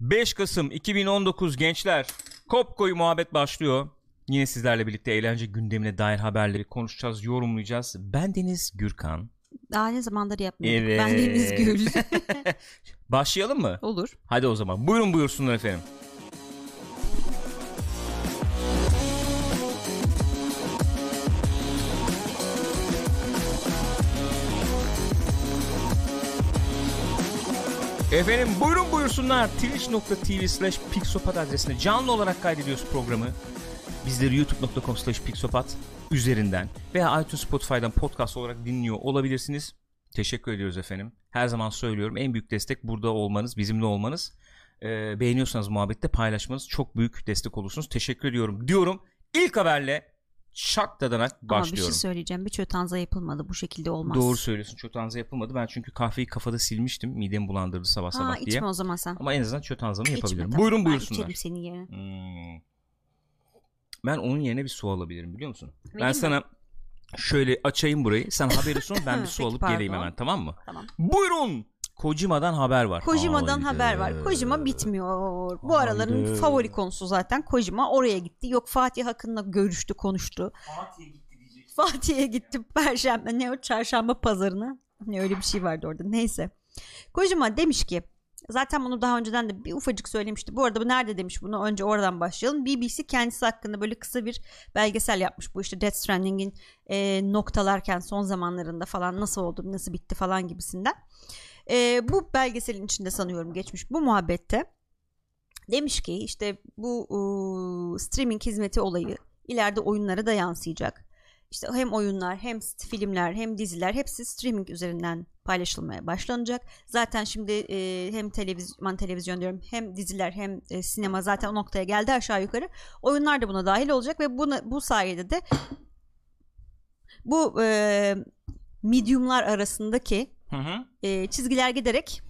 5 Kasım 2019 gençler Kopko'yu muhabbet başlıyor. Yine sizlerle birlikte eğlence gündemine dair haberleri konuşacağız, yorumlayacağız. Ben Deniz Gürkan. Daha ne zamandır yapmıyorduk. Evet. Ben Deniz Gül. Başlayalım mı? Olur. Hadi o zaman. Buyurun buyursunlar efendim. Efendim buyurun buyursunlar. Twitch.tv slash Pixopat adresine canlı olarak kaydediyoruz programı. Bizleri youtube.com slash Pixopat üzerinden veya iTunes Spotify'dan podcast olarak dinliyor olabilirsiniz. Teşekkür ediyoruz efendim. Her zaman söylüyorum en büyük destek burada olmanız, bizimle olmanız. Ee, beğeniyorsanız muhabbette paylaşmanız çok büyük destek olursunuz. Teşekkür ediyorum diyorum. İlk haberle şak dadanak Ama bir başlıyorum. şey söyleyeceğim. Bir çötanza yapılmadı. Bu şekilde olmaz. Doğru söylüyorsun. Çötanza yapılmadı. Ben çünkü kahveyi kafada silmiştim. Midemi bulandırdı sabah Ha, sabah diye. içme o zaman sen. Ama en azından çötanzamı İçme, yapabilirim. tamam. Buyurun Ben buyursunlar. içerim senin yerine. Hmm. Ben onun yerine bir su alabilirim biliyor musun? ben Vereyim mi? sana şöyle açayım burayı. Sen haberi sun ben bir su Peki, alıp pardon. geleyim hemen tamam mı? Tamam. Buyurun. Kojima'dan haber var. Kojima'dan Haydi. haber var. Kojima bitmiyor. Bu Haydi. araların favori konusu zaten. Kojima oraya gitti. Yok Fatih hakkında görüştü, konuştu. Fatih'e gitti Perşembe ne o çarşamba pazarına. Ne öyle bir şey vardı orada. Neyse. Kojima demiş ki zaten bunu daha önceden de bir ufacık söylemişti. Bu arada bu nerede demiş bunu önce oradan başlayalım. BBC kendisi hakkında böyle kısa bir belgesel yapmış. Bu işte Death Stranding'in e, noktalarken son zamanlarında falan nasıl oldu nasıl bitti falan gibisinden. E, bu belgeselin içinde sanıyorum geçmiş bu muhabbette. Demiş ki işte bu ıı, streaming hizmeti olayı ileride oyunlara da yansıyacak. İşte hem oyunlar hem filmler hem diziler hepsi streaming üzerinden paylaşılmaya başlanacak. Zaten şimdi e, hem televizyon televizyon diyorum hem diziler hem e, sinema zaten o noktaya geldi aşağı yukarı. Oyunlar da buna dahil olacak ve buna, bu sayede de bu e, mediumlar arasındaki Hı hı. e, çizgiler giderek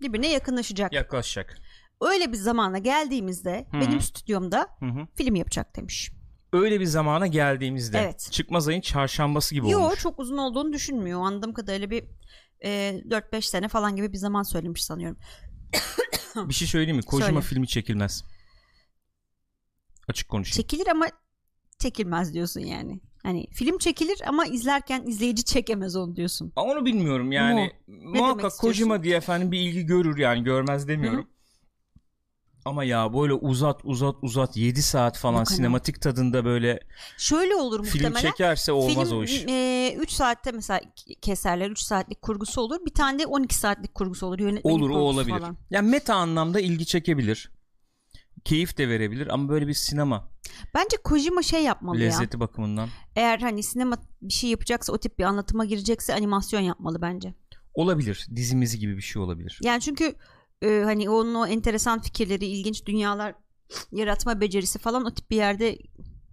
birbirine yakınlaşacak. Yaklaşacak. Öyle bir zamana geldiğimizde Hı benim stüdyomda Hı hı. film yapacak demiş. Öyle bir zamana geldiğimizde Evet. çıkmaz ayın çarşambası gibi Yo olmuş. çok uzun olduğunu düşünmüyor. Anladığım kadarıyla bir e, 4-5 sene falan gibi bir zaman söylemiş sanıyorum. Bir şey söyleyeyim mi? Kojima Söyle. filmi çekilmez. Açık konuşayım. Çekilir ama çekilmez diyorsun yani. Hani film çekilir ama izlerken izleyici çekemez onu diyorsun. Ama Onu bilmiyorum yani. demek Muhakkak Kojima diye efendim bir ilgi görür yani görmez demiyorum. Ama ya böyle uzat uzat uzat 7 saat falan Yok hani. sinematik tadında böyle Şöyle olur film muhtemelen. çekerse olmaz film o iş. 3 saatte mesela keserler 3 saatlik kurgusu olur. Bir tane de 12 saatlik kurgusu olur. Yönetmenin Olur o olabilir. Falan. Yani meta anlamda ilgi çekebilir. Keyif de verebilir ama böyle bir sinema Bence Kojima şey yapmalı ya. lezzeti bakımından Eğer hani sinema bir şey yapacaksa o tip bir anlatıma girecekse animasyon yapmalı bence. olabilir. Dizimizi gibi bir şey olabilir. Yani çünkü e, hani onun o enteresan fikirleri, ilginç dünyalar yaratma becerisi falan o tip bir yerde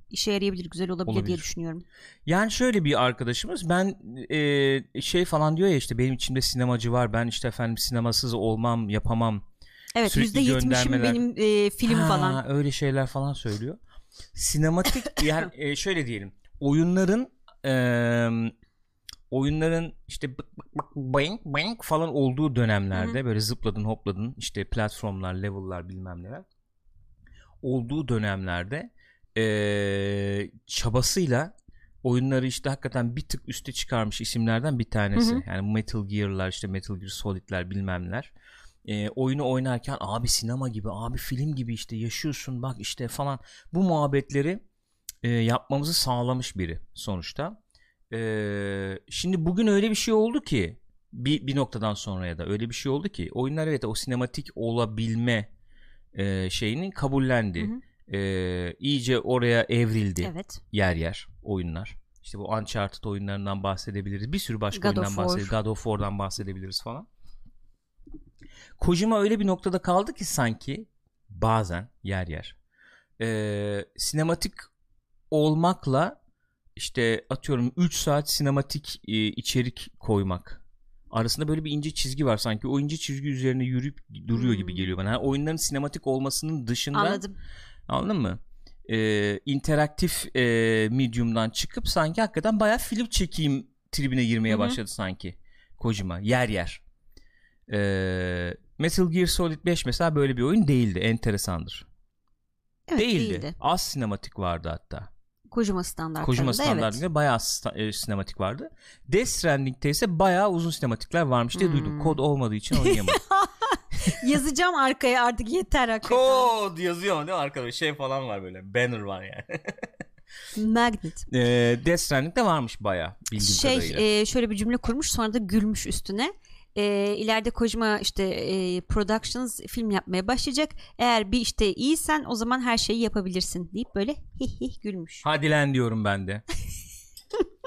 işe yarayabilir, güzel olabilir, diye Olabilir. düşünüyorum. Yani şöyle bir arkadaşımız ben e, şey falan diyor ya işte benim içimde sinemacı var. Ben işte efendim sinemasız olmam, yapamam. Evet Sürekli %70'im göndermeler. benim e, film Ha, falan. öyle şeyler falan söylüyor. Sinematik yani e, şöyle diyelim. Oyunların e, oyunların işte boing boing falan olduğu dönemlerde böyle zıpladın hopladın işte platformlar, level'lar bilmem neler olduğu dönemlerde e, çabasıyla oyunları işte hakikaten bir tık üste çıkarmış isimlerden bir tanesi. Hı hı. Yani Metal Gear'lar işte Metal Gear Solid'ler bilmem neler. E, oyunu oynarken abi sinema gibi abi film gibi işte yaşıyorsun bak işte falan bu muhabbetleri e, yapmamızı sağlamış biri sonuçta. E, şimdi bugün öyle bir şey oldu ki bir, bir noktadan sonra ya da öyle bir şey oldu ki oyunlar evet o sinematik olabilme e, şeyini kabullendi. Hı hı. E, iyice oraya evrildi Evet. yer yer oyunlar. İşte bu Uncharted oyunlarından bahsedebiliriz. Bir sürü başka God oyundan bahsedebiliriz. God of War'dan bahsedebiliriz falan. Kojima öyle bir noktada kaldı ki sanki bazen yer yer e, sinematik olmakla işte atıyorum 3 saat sinematik e, içerik koymak arasında böyle bir ince çizgi var sanki o ince çizgi üzerine yürüyüp duruyor gibi Hmm. geliyor bana. Yani oyunların sinematik olmasının dışında Anladım. Anladın mı? Ee, interaktif e, medium'dan çıkıp sanki hakikaten bayağı film çekeyim tribine girmeye Hı hı. başladı sanki Kojima yer yer. Ee, Metal Gear Solid 5 mesela böyle bir oyun değildi. Enteresandır. Evet, değildi. değildi. Az sinematik vardı hatta. Kojima standartlarında Kojima evet. standartında bayağı sta- e, sinematik vardı. Death Stranding'de ise bayağı uzun sinematikler varmış diye Hmm. duydum. Kod olmadığı için oynayamadım. Yazacağım arkaya artık yeter hakikaten. Kod yazıyor mi arkada şey falan var böyle banner var yani. Magnet. e, Death Stranding'de varmış bayağı bildiğim Şey kadarıyla. e, şöyle bir cümle kurmuş sonra da gülmüş üstüne. E, ileride Kojima işte e, Productions film yapmaya başlayacak. Eğer bir işte iyisen o zaman her şeyi yapabilirsin deyip böyle hih hih gülmüş. Hadi lan diyorum ben de.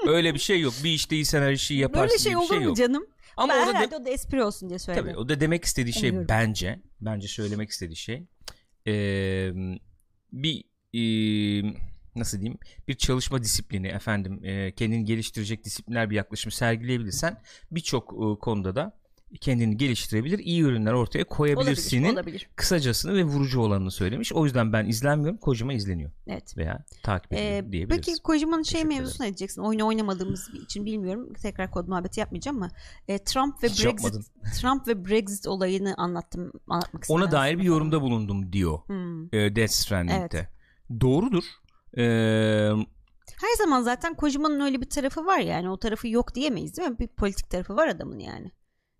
Öyle bir şey yok. Bir işte iyi sen her şeyi yaparsın Böyle şey bir olur şey mu yok. canım? Ama ben o da, de- o da espri olsun diye söyledim. tabii, o da demek istediği şey Umuyorum. bence bence söylemek istediği şey ee, bir ee, nasıl diyeyim bir çalışma disiplini efendim ee, kendini geliştirecek disiplinler bir yaklaşım sergileyebilirsen birçok ee, konuda da kendini geliştirebilir iyi ürünler ortaya koyabilirsinin Olabilir, olabilir. kısacasını ve vurucu olanını söylemiş. O yüzden ben izlenmiyorum. Kocama izleniyor Evet. veya takip ediliyor Ee, diyebiliriz. peki Kojima'nın şey ne diyeceksin? Oyunu oynamadığımız için bilmiyorum. Tekrar kod muhabbeti yapmayacağım ama e, Trump ve Hiç Brexit yapmadın. Trump ve Brexit olayını anlattım anlatmak istedim. Ona dair bir yorumda bulundum diyor Hmm. e, Death Stranding'de. Evet. Doğrudur. Ee, Her zaman zaten Kojima'nın öyle bir tarafı var yani. O tarafı yok diyemeyiz değil mi? Bir politik tarafı var adamın yani.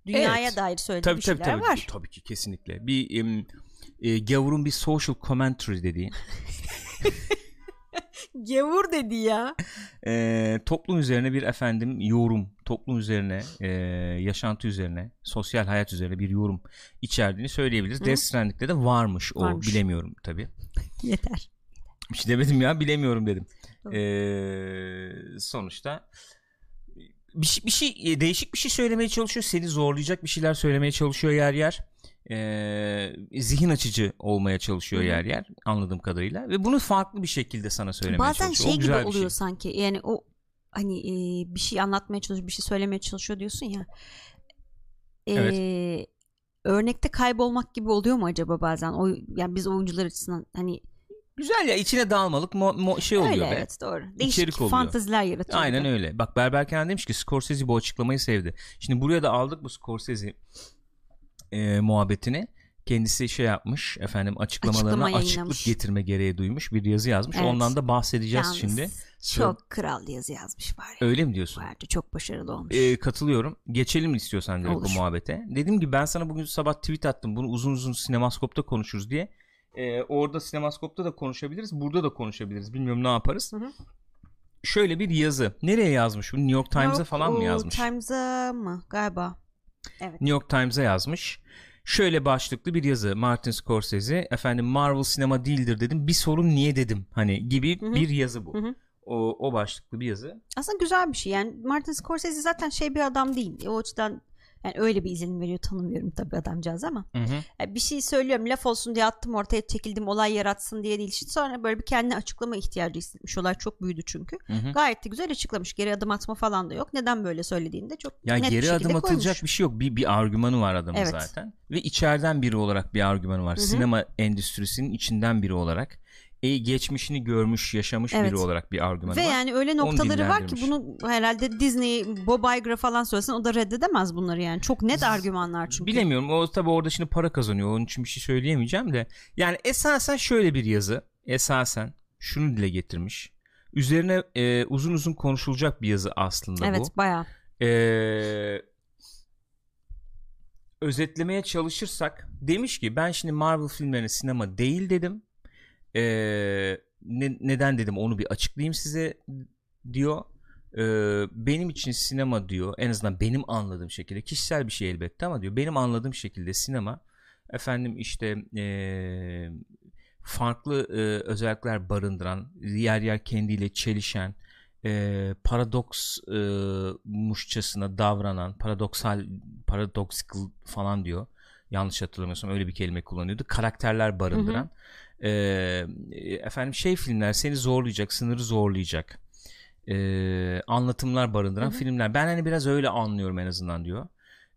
Dünyaya Evet. dair söylediği tabii bir tabii şeyler tabii. var. Tabii ki kesinlikle. Bir em, e, gavurun bir social commentary dediği Gavur dedi ya. e, toplum üzerine bir efendim yorum, toplum üzerine, e, yaşantı üzerine, sosyal hayat üzerine bir yorum içerdiğini söyleyebiliriz. Death Stranding'de de varmış o. Varmış. Bilemiyorum tabii. Yeter. Bir şey demedim ya bilemiyorum dedim. Ee, sonuçta bir, şey- bir şey değişik bir şey söylemeye çalışıyor. Seni zorlayacak bir şeyler söylemeye çalışıyor yer yer. Ee, zihin açıcı olmaya çalışıyor Hı yer yer anladığım kadarıyla ve bunu farklı bir şekilde sana söylemeye Bazen çalışıyor. şey o gibi oluyor şey. sanki. Yani o hani e, bir şey anlatmaya çalışıyor, bir şey söylemeye çalışıyor diyorsun ya. E, Evet. Örnekte kaybolmak gibi oluyor mu acaba bazen? O yani biz oyuncular açısından hani Güzel ya içine dalmalık mo, mo- şey oluyor öyle be. evet doğru. Değişik İçerik oluyor. fanteziler yaratıyor. Aynen de. öyle. Bak Berber Kenan demiş ki Scorsese bu açıklamayı sevdi. Şimdi buraya da aldık bu Scorsese e, muhabbetini. Kendisi şey yapmış efendim açıklamalarına Açıklama açıklık getirme gereği duymuş bir yazı yazmış. Evet. Ondan da bahsedeceğiz Yalnız şimdi. Çok kral yazı yazmış var ya. Öyle mi diyorsun? Vardı çok başarılı olmuş. E, katılıyorum. Geçelim istiyorsan direkt Olur. bu muhabbete. Dedim ki ben sana bugün sabah tweet attım. Bunu uzun uzun sinemaskopta konuşuruz diye. E, orada sinemaskopta da konuşabiliriz. Burada da konuşabiliriz. Bilmiyorum ne yaparız. Hı hı. Şöyle bir yazı. Nereye yazmış? Bu New York Times'a falan mı yazmış? Times'a mı? Galiba. New York Times'a yazmış. Şöyle başlıklı bir yazı Martin Scorsese efendim Marvel sinema değildir dedim bir sorun niye dedim hani gibi Hı hı. bir yazı bu. Hı hı. O, o başlıklı bir yazı. Aslında güzel bir şey. Yani Martin Scorsese zaten şey bir adam değil. O açıdan yani öyle bir izlenim veriyor. Tanımıyorum tabii adamcağız ama. Hı hı. Yani bir şey söylüyorum laf olsun diye attım ortaya çekildim olay yaratsın diye değil. İşte sonra böyle bir kendine açıklama ihtiyacı hissetmiş. Olay çok büyüdü çünkü. Hı hı. Gayet de güzel açıklamış. Geri adım atma falan da yok. Neden böyle söylediğini de çok Ya net bir geri şekilde adım atılacak koymuş. bir şey yok. Bir bir argümanı var adamın Evet. zaten. Ve içeriden biri olarak bir argümanı var. Hı hı. Sinema endüstrisinin içinden biri olarak. E, geçmişini görmüş, yaşamış Evet. biri olarak bir argümanı Ve var. yani öyle noktaları var ki bunu herhalde Disney, Bob Iger falan söylesin o da reddedemez bunları yani. Çok net argümanlar çünkü. Bilemiyorum. O tabi orada şimdi para kazanıyor. Onun için bir şey söyleyemeyeceğim de. Yani esasen şöyle bir yazı. Esasen şunu dile getirmiş. Üzerine e, uzun uzun konuşulacak bir yazı aslında Evet bu. bayağı. Ee, özetlemeye çalışırsak demiş ki ben şimdi Marvel filmlerine sinema değil dedim. Ee, ne- neden dedim onu bir açıklayayım size diyor. Ee, benim için sinema diyor en azından benim anladığım şekilde kişisel bir şey elbette ama diyor benim anladığım şekilde sinema efendim işte ee, farklı ee, özellikler barındıran yer yer kendiyle çelişen e, paradoks e, muşçasına davranan paradoksal paradoxical falan diyor. Yanlış hatırlamıyorsam öyle bir kelime kullanıyordu. Karakterler barındıran e, efendim şey filmler seni zorlayacak sınırı zorlayacak e, anlatımlar barındıran Hı hı. filmler ben hani biraz öyle anlıyorum en azından diyor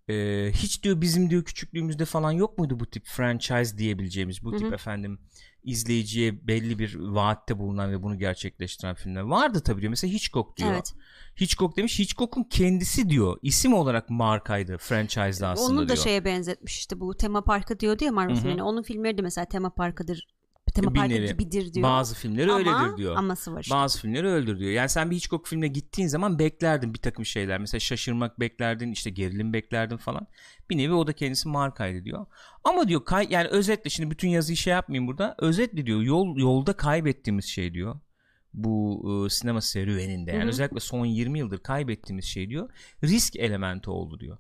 Ee, hiç diyor bizim diyor küçüklüğümüzde falan yok muydu bu tip franchise diyebileceğimiz bu Hı tip efendim izleyiciye belli bir vaatte bulunan ve bunu gerçekleştiren filmler vardı tabii diyor. Mesela Hitchcock diyor. Evet. Hitchcock demiş Hitchcock'un kendisi diyor isim olarak markaydı franchise'da aslında Onu da diyor. şeye benzetmiş işte bu tema parkı diyordu ya Marvel filmlerine. Onun filmleri de mesela tema parkıdır. Tema Bir parkı nevi. gibidir diyor. Bazı filmleri Ama, öyledir diyor. Aması var işte. Bazı filmleri öldür diyor. Yani sen bir Hitchcock filmine gittiğin zaman beklerdin bir takım şeyler. Mesela şaşırmak beklerdin, işte gerilim beklerdin falan. Bir nevi o da kendisi markaydı diyor. Ama diyor kay yani özetle şimdi bütün yazıyı şey yapmayayım burada. Özetle diyor yol yolda kaybettiğimiz şey diyor. Bu e, sinema serüveninde yani Hı hı. özellikle son 20 yıldır kaybettiğimiz şey diyor. Risk elementi oldu diyor.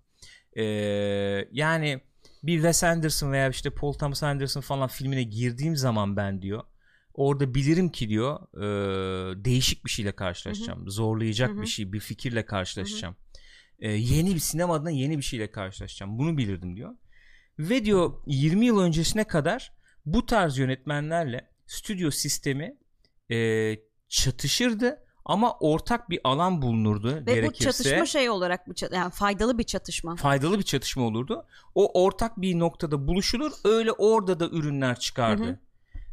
Ee, yani bir Wes Anderson veya işte Paul Thomas Anderson falan filmine girdiğim zaman ben diyor orada bilirim ki diyor e, değişik bir şeyle karşılaşacağım. Zorlayacak Hı hı. bir şey, bir fikirle karşılaşacağım. E, yeni bir sinema adına yeni bir şeyle karşılaşacağım. Bunu bilirdim diyor. Ve diyor 20 yıl öncesine kadar bu tarz yönetmenlerle stüdyo sistemi e, çatışırdı ama ortak bir alan bulunurdu Ve bu gerekirse çatışma şey olarak bir yani faydalı bir çatışma. faydalı bir çatışma olurdu. O ortak bir noktada buluşulur. Öyle orada da ürünler çıkardı. Hı hı.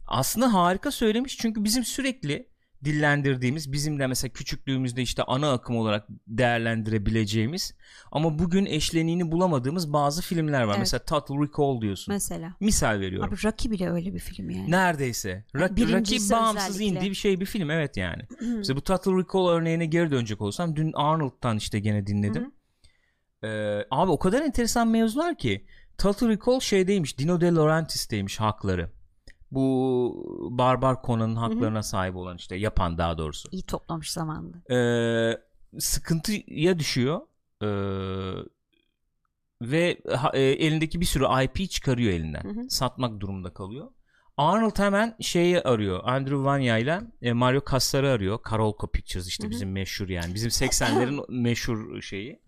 Aslında harika söylemiş çünkü bizim sürekli dillendirdiğimiz bizim de mesela küçüklüğümüzde işte ana akım olarak değerlendirebileceğimiz ama bugün eşleniğini bulamadığımız bazı filmler var. Evet. Mesela Total Recall diyorsun. Mesela. Misal veriyorum. Abi Rocky bile öyle bir film yani. Neredeyse. Rock, birincisi Rocky bağımsız özellikle. indie bir şey bir film evet yani. Mesela bu Total Recall örneğine geri dönecek olsam dün Arnold'dan işte gene dinledim. Ee, abi o kadar enteresan mevzular ki Total Recall şeydeymiş Dino De Laurentiis'teymiş hakları. Bu Barbar Conan'ın haklarına sahip olan işte yapan daha doğrusu. İyi toplamış zamanında. Ee, sıkıntıya düşüyor. Ee, ve e, elindeki bir sürü IP çıkarıyor elinden. Hı hı. Satmak durumunda kalıyor. Arnold hemen şeyi arıyor. Andrew Vanya ile e, Mario Kassar'ı arıyor. Karolko Pictures işte Hı hı. bizim meşhur yani. Bizim 80'lerin meşhur şeyi.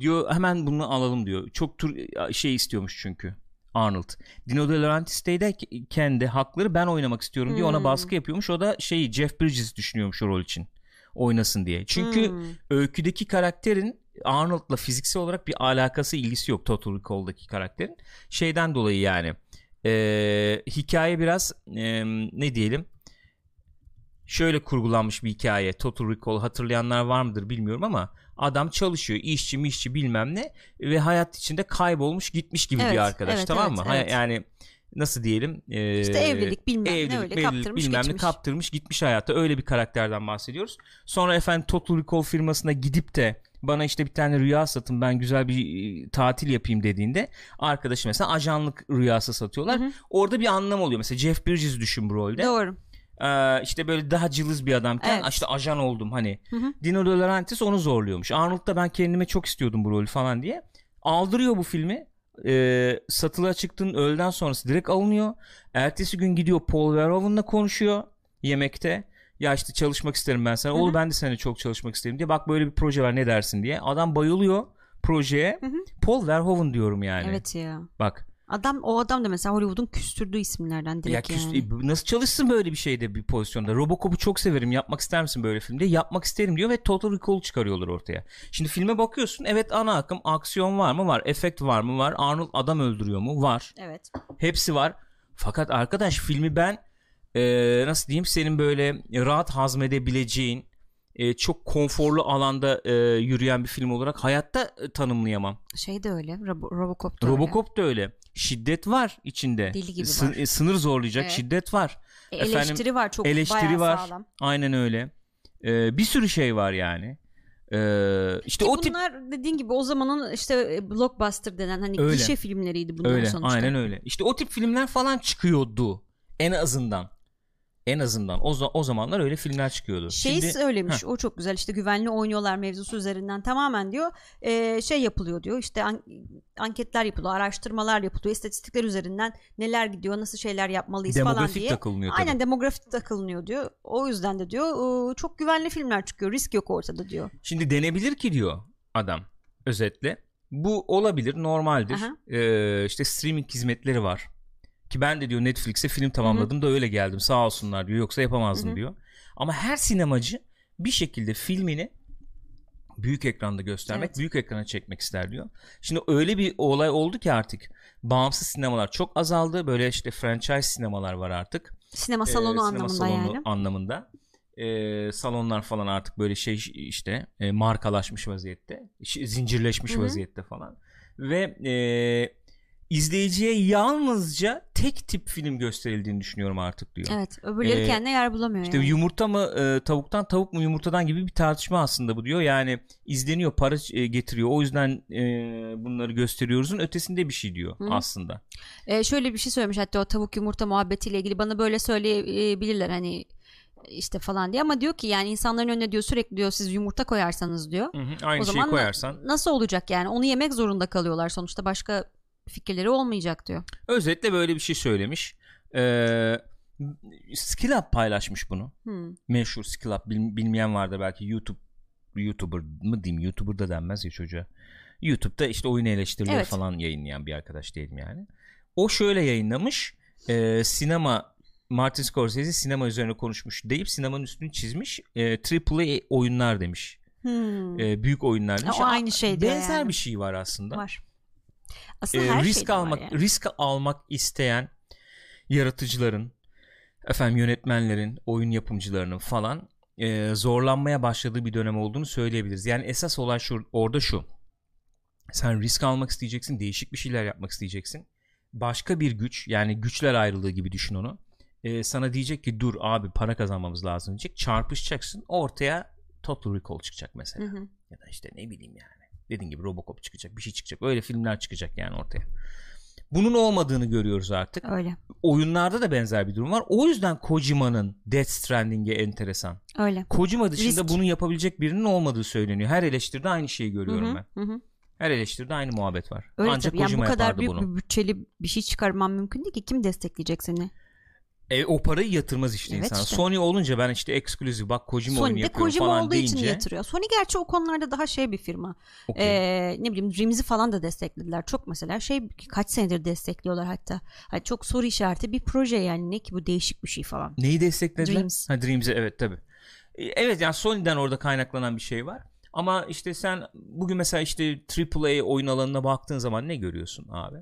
Diyor hemen bunu alalım diyor. Çok tur şey istiyormuş çünkü. Arnold. Dino De Laurentiis'teyken de hakları ben oynamak istiyorum diye ona Hmm. baskı yapıyormuş. O da şeyi Jeff Bridges düşünüyormuş o rol için. Oynasın diye. Çünkü Hmm. öyküdeki karakterin Arnold'la fiziksel olarak bir alakası ilgisi yok Total Recall'daki karakterin. Şeyden dolayı yani Ee, hikaye biraz ee, ne diyelim şöyle kurgulanmış bir hikaye Total Recall hatırlayanlar var mıdır bilmiyorum ama adam çalışıyor işçi mişçi bilmem ne ve hayat içinde kaybolmuş gitmiş gibi Evet, bir arkadaş evet, tamam evet, mı? Evet. Yani nasıl diyelim ee, İşte evlilik bilmem ne evlilik, öyle mevlilik, kaptırmış bilmem ne geçmiş. kaptırmış gitmiş hayata öyle bir karakterden bahsediyoruz. Sonra efendim Total Recall firmasına gidip de bana işte bir tane rüya satın ben güzel bir e, tatil yapayım dediğinde arkadaşı mesela ajanlık rüyası satıyorlar. Hı hı. Orada bir anlam oluyor. Mesela Jeff Bridges düşün bu rolde. Doğru. Ee, işte böyle daha cılız bir adamken Evet. işte ajan oldum hani. Hı hı. Dino De Laurentiis onu zorluyormuş. Arnold da ben kendime çok istiyordum bu rolü falan diye. Aldırıyor bu filmi. Ee, satılığa çıktığın öğleden sonrası direkt alınıyor. Ertesi gün gidiyor Paul Verhoeven'la konuşuyor yemekte. Ya işte çalışmak isterim ben sana. Olur ben de seninle çok çalışmak isterim diye. Bak böyle bir proje var ne dersin diye. Adam bayılıyor projeye. Hı hı. Paul Verhoeven diyorum yani. Evet ya. Bak Adam o adam da mesela Hollywood'un küstürdüğü isimlerden ya direkt küs- yani. nasıl çalışsın böyle bir şeyde bir pozisyonda? Robocop'u çok severim. Yapmak ister misin böyle filmde? Yapmak isterim diyor ve Total Recall çıkarıyorlar ortaya. Şimdi filme bakıyorsun. Evet ana akım aksiyon var mı? Var. Efekt var mı? Var. Arnold adam öldürüyor mu? Var. Evet. Hepsi var. Fakat arkadaş filmi ben eee, nasıl diyeyim senin böyle rahat hazmedebileceğin eee, çok konforlu alanda eee, yürüyen bir film olarak hayatta e, tanımlayamam. Şey de öyle. Robo- Robocop da öyle. Robocop da öyle. Şiddet var içinde. Deli gibi Sı- var. e, Sınır zorlayacak Evet. şiddet var. E, Efendim, eleştiri var çok eleştiri var. sağlam. Aynen öyle. Ee, bir sürü şey var yani. Ee, işte Ki o tip bunlar dediğin gibi o zamanın işte e, blockbuster denen hani Öyle. gişe filmleriydi bunlar öyle. sonuçta. Aynen öyle. İşte o tip filmler falan çıkıyordu. En azından. En azından o, o zamanlar öyle filmler çıkıyordu. Şeyi Şimdi söylemiş o çok güzel işte güvenli oynuyorlar mevzusu üzerinden tamamen diyor e, şey yapılıyor diyor işte an- anketler yapılıyor araştırmalar yapılıyor istatistikler üzerinden neler gidiyor nasıl şeyler yapmalıyız falan demografik diye. takılmıyor tabii. Aynen demografik takılınıyor diyor. O yüzden de diyor e, çok güvenli filmler çıkıyor. Risk yok ortada diyor. Şimdi denebilir ki diyor adam özetle. Bu olabilir, normaldir. Ee, işte streaming hizmetleri var. Ki ben de diyor Netflix'e film tamamladım da öyle geldim. Sağ olsunlar diyor. Yoksa yapamazdım Hı hı. diyor. Ama her sinemacı bir şekilde filmini büyük ekranda göstermek, evet. büyük ekrana çekmek ister diyor. Şimdi öyle bir olay oldu ki artık bağımsız sinemalar çok azaldı. Böyle işte franchise sinemalar var artık. Sinema salonu ee, anlamında sinema salonu yani. anlamında. Ee, salonlar falan artık böyle şey işte e, markalaşmış vaziyette, zincirleşmiş Hı-hı. vaziyette falan. Ve e, izleyiciye yalnızca tek tip film gösterildiğini düşünüyorum artık diyor. Evet öbürleri ee, kendine yer bulamıyor. İşte yani. yumurta mı e, tavuktan tavuk mu yumurtadan gibi bir tartışma aslında bu diyor. Yani izleniyor para e, getiriyor o yüzden e, bunları gösteriyoruzun ötesinde bir şey diyor Hı. aslında. E, şöyle bir şey söylemiş hatta o tavuk yumurta muhabbetiyle ilgili bana böyle söyleyebilirler hani işte falan diye ama diyor ki yani insanların önüne diyor sürekli diyor siz yumurta koyarsanız diyor. Hı hı, aynı o şeyi zaman koyarsan. nasıl olacak yani onu yemek zorunda kalıyorlar sonuçta başka fikirleri olmayacak diyor. Özetle böyle bir şey söylemiş. Ee, Skillab paylaşmış bunu. Hmm. Meşhur Skillab bil, bilmeyen vardır belki YouTube YouTuber mı diyeyim YouTuber da denmez ya çocuğa. YouTube'da işte oyun eleştirileri evet. falan yayınlayan bir arkadaş değilim yani. O şöyle yayınlamış. E, sinema Martin Scorsese sinema üzerine konuşmuş deyip sinemanın üstünü çizmiş. E, AAA oyunlar demiş. Hmm. E, büyük oyunlar demiş. O aynı şey Benzer yani. bir şey var aslında. Var. Aslında e, risk almak yani. risk almak isteyen yaratıcıların efendim yönetmenlerin, oyun yapımcılarının falan e, zorlanmaya başladığı bir dönem olduğunu söyleyebiliriz. Yani esas olay şu orada şu. Sen risk almak isteyeceksin, değişik bir şeyler yapmak isteyeceksin. Başka bir güç yani güçler ayrılığı gibi düşün onu. E, sana diyecek ki dur abi para kazanmamız lazım diyecek. Çarpışacaksın. Ortaya Total Recall çıkacak mesela. Hı hı. Ya da işte ne bileyim yani dediğin gibi Robocop çıkacak bir şey çıkacak. Öyle filmler çıkacak yani ortaya. Bunun olmadığını görüyoruz artık. Öyle. Oyunlarda da benzer bir durum var. O yüzden Kojima'nın Death Stranding'e enteresan. Öyle. Kojima dışında Risk. bunu yapabilecek birinin olmadığı söyleniyor. Her eleştiride aynı şeyi görüyorum Hı-hı. ben. Hı-hı. her eleştiride aynı muhabbet var. Öyle ancak tabii. Yani bu kadar büyük bunu. bir bütçeli bir şey çıkarman mümkün değil ki. Kim destekleyecek seni e, o parayı yatırmaz işte evet insan. Işte. Sony olunca ben işte eksklusif bak Kojima Sony oyunu yapıyorum Kojima falan olduğu deyince. için yatırıyor. Sony gerçi o konularda daha şey bir firma. Okay. Ee, ne bileyim Dreams'i falan da desteklediler. Çok mesela şey kaç senedir destekliyorlar hatta. Hani çok soru işareti bir proje yani ne ki bu değişik bir şey falan. Neyi desteklediler? Dreams. Ha Dreams'i evet tabi. E, evet yani Sony'den orada kaynaklanan bir şey var. Ama işte sen bugün mesela işte AAA oyun alanına baktığın zaman ne görüyorsun abi?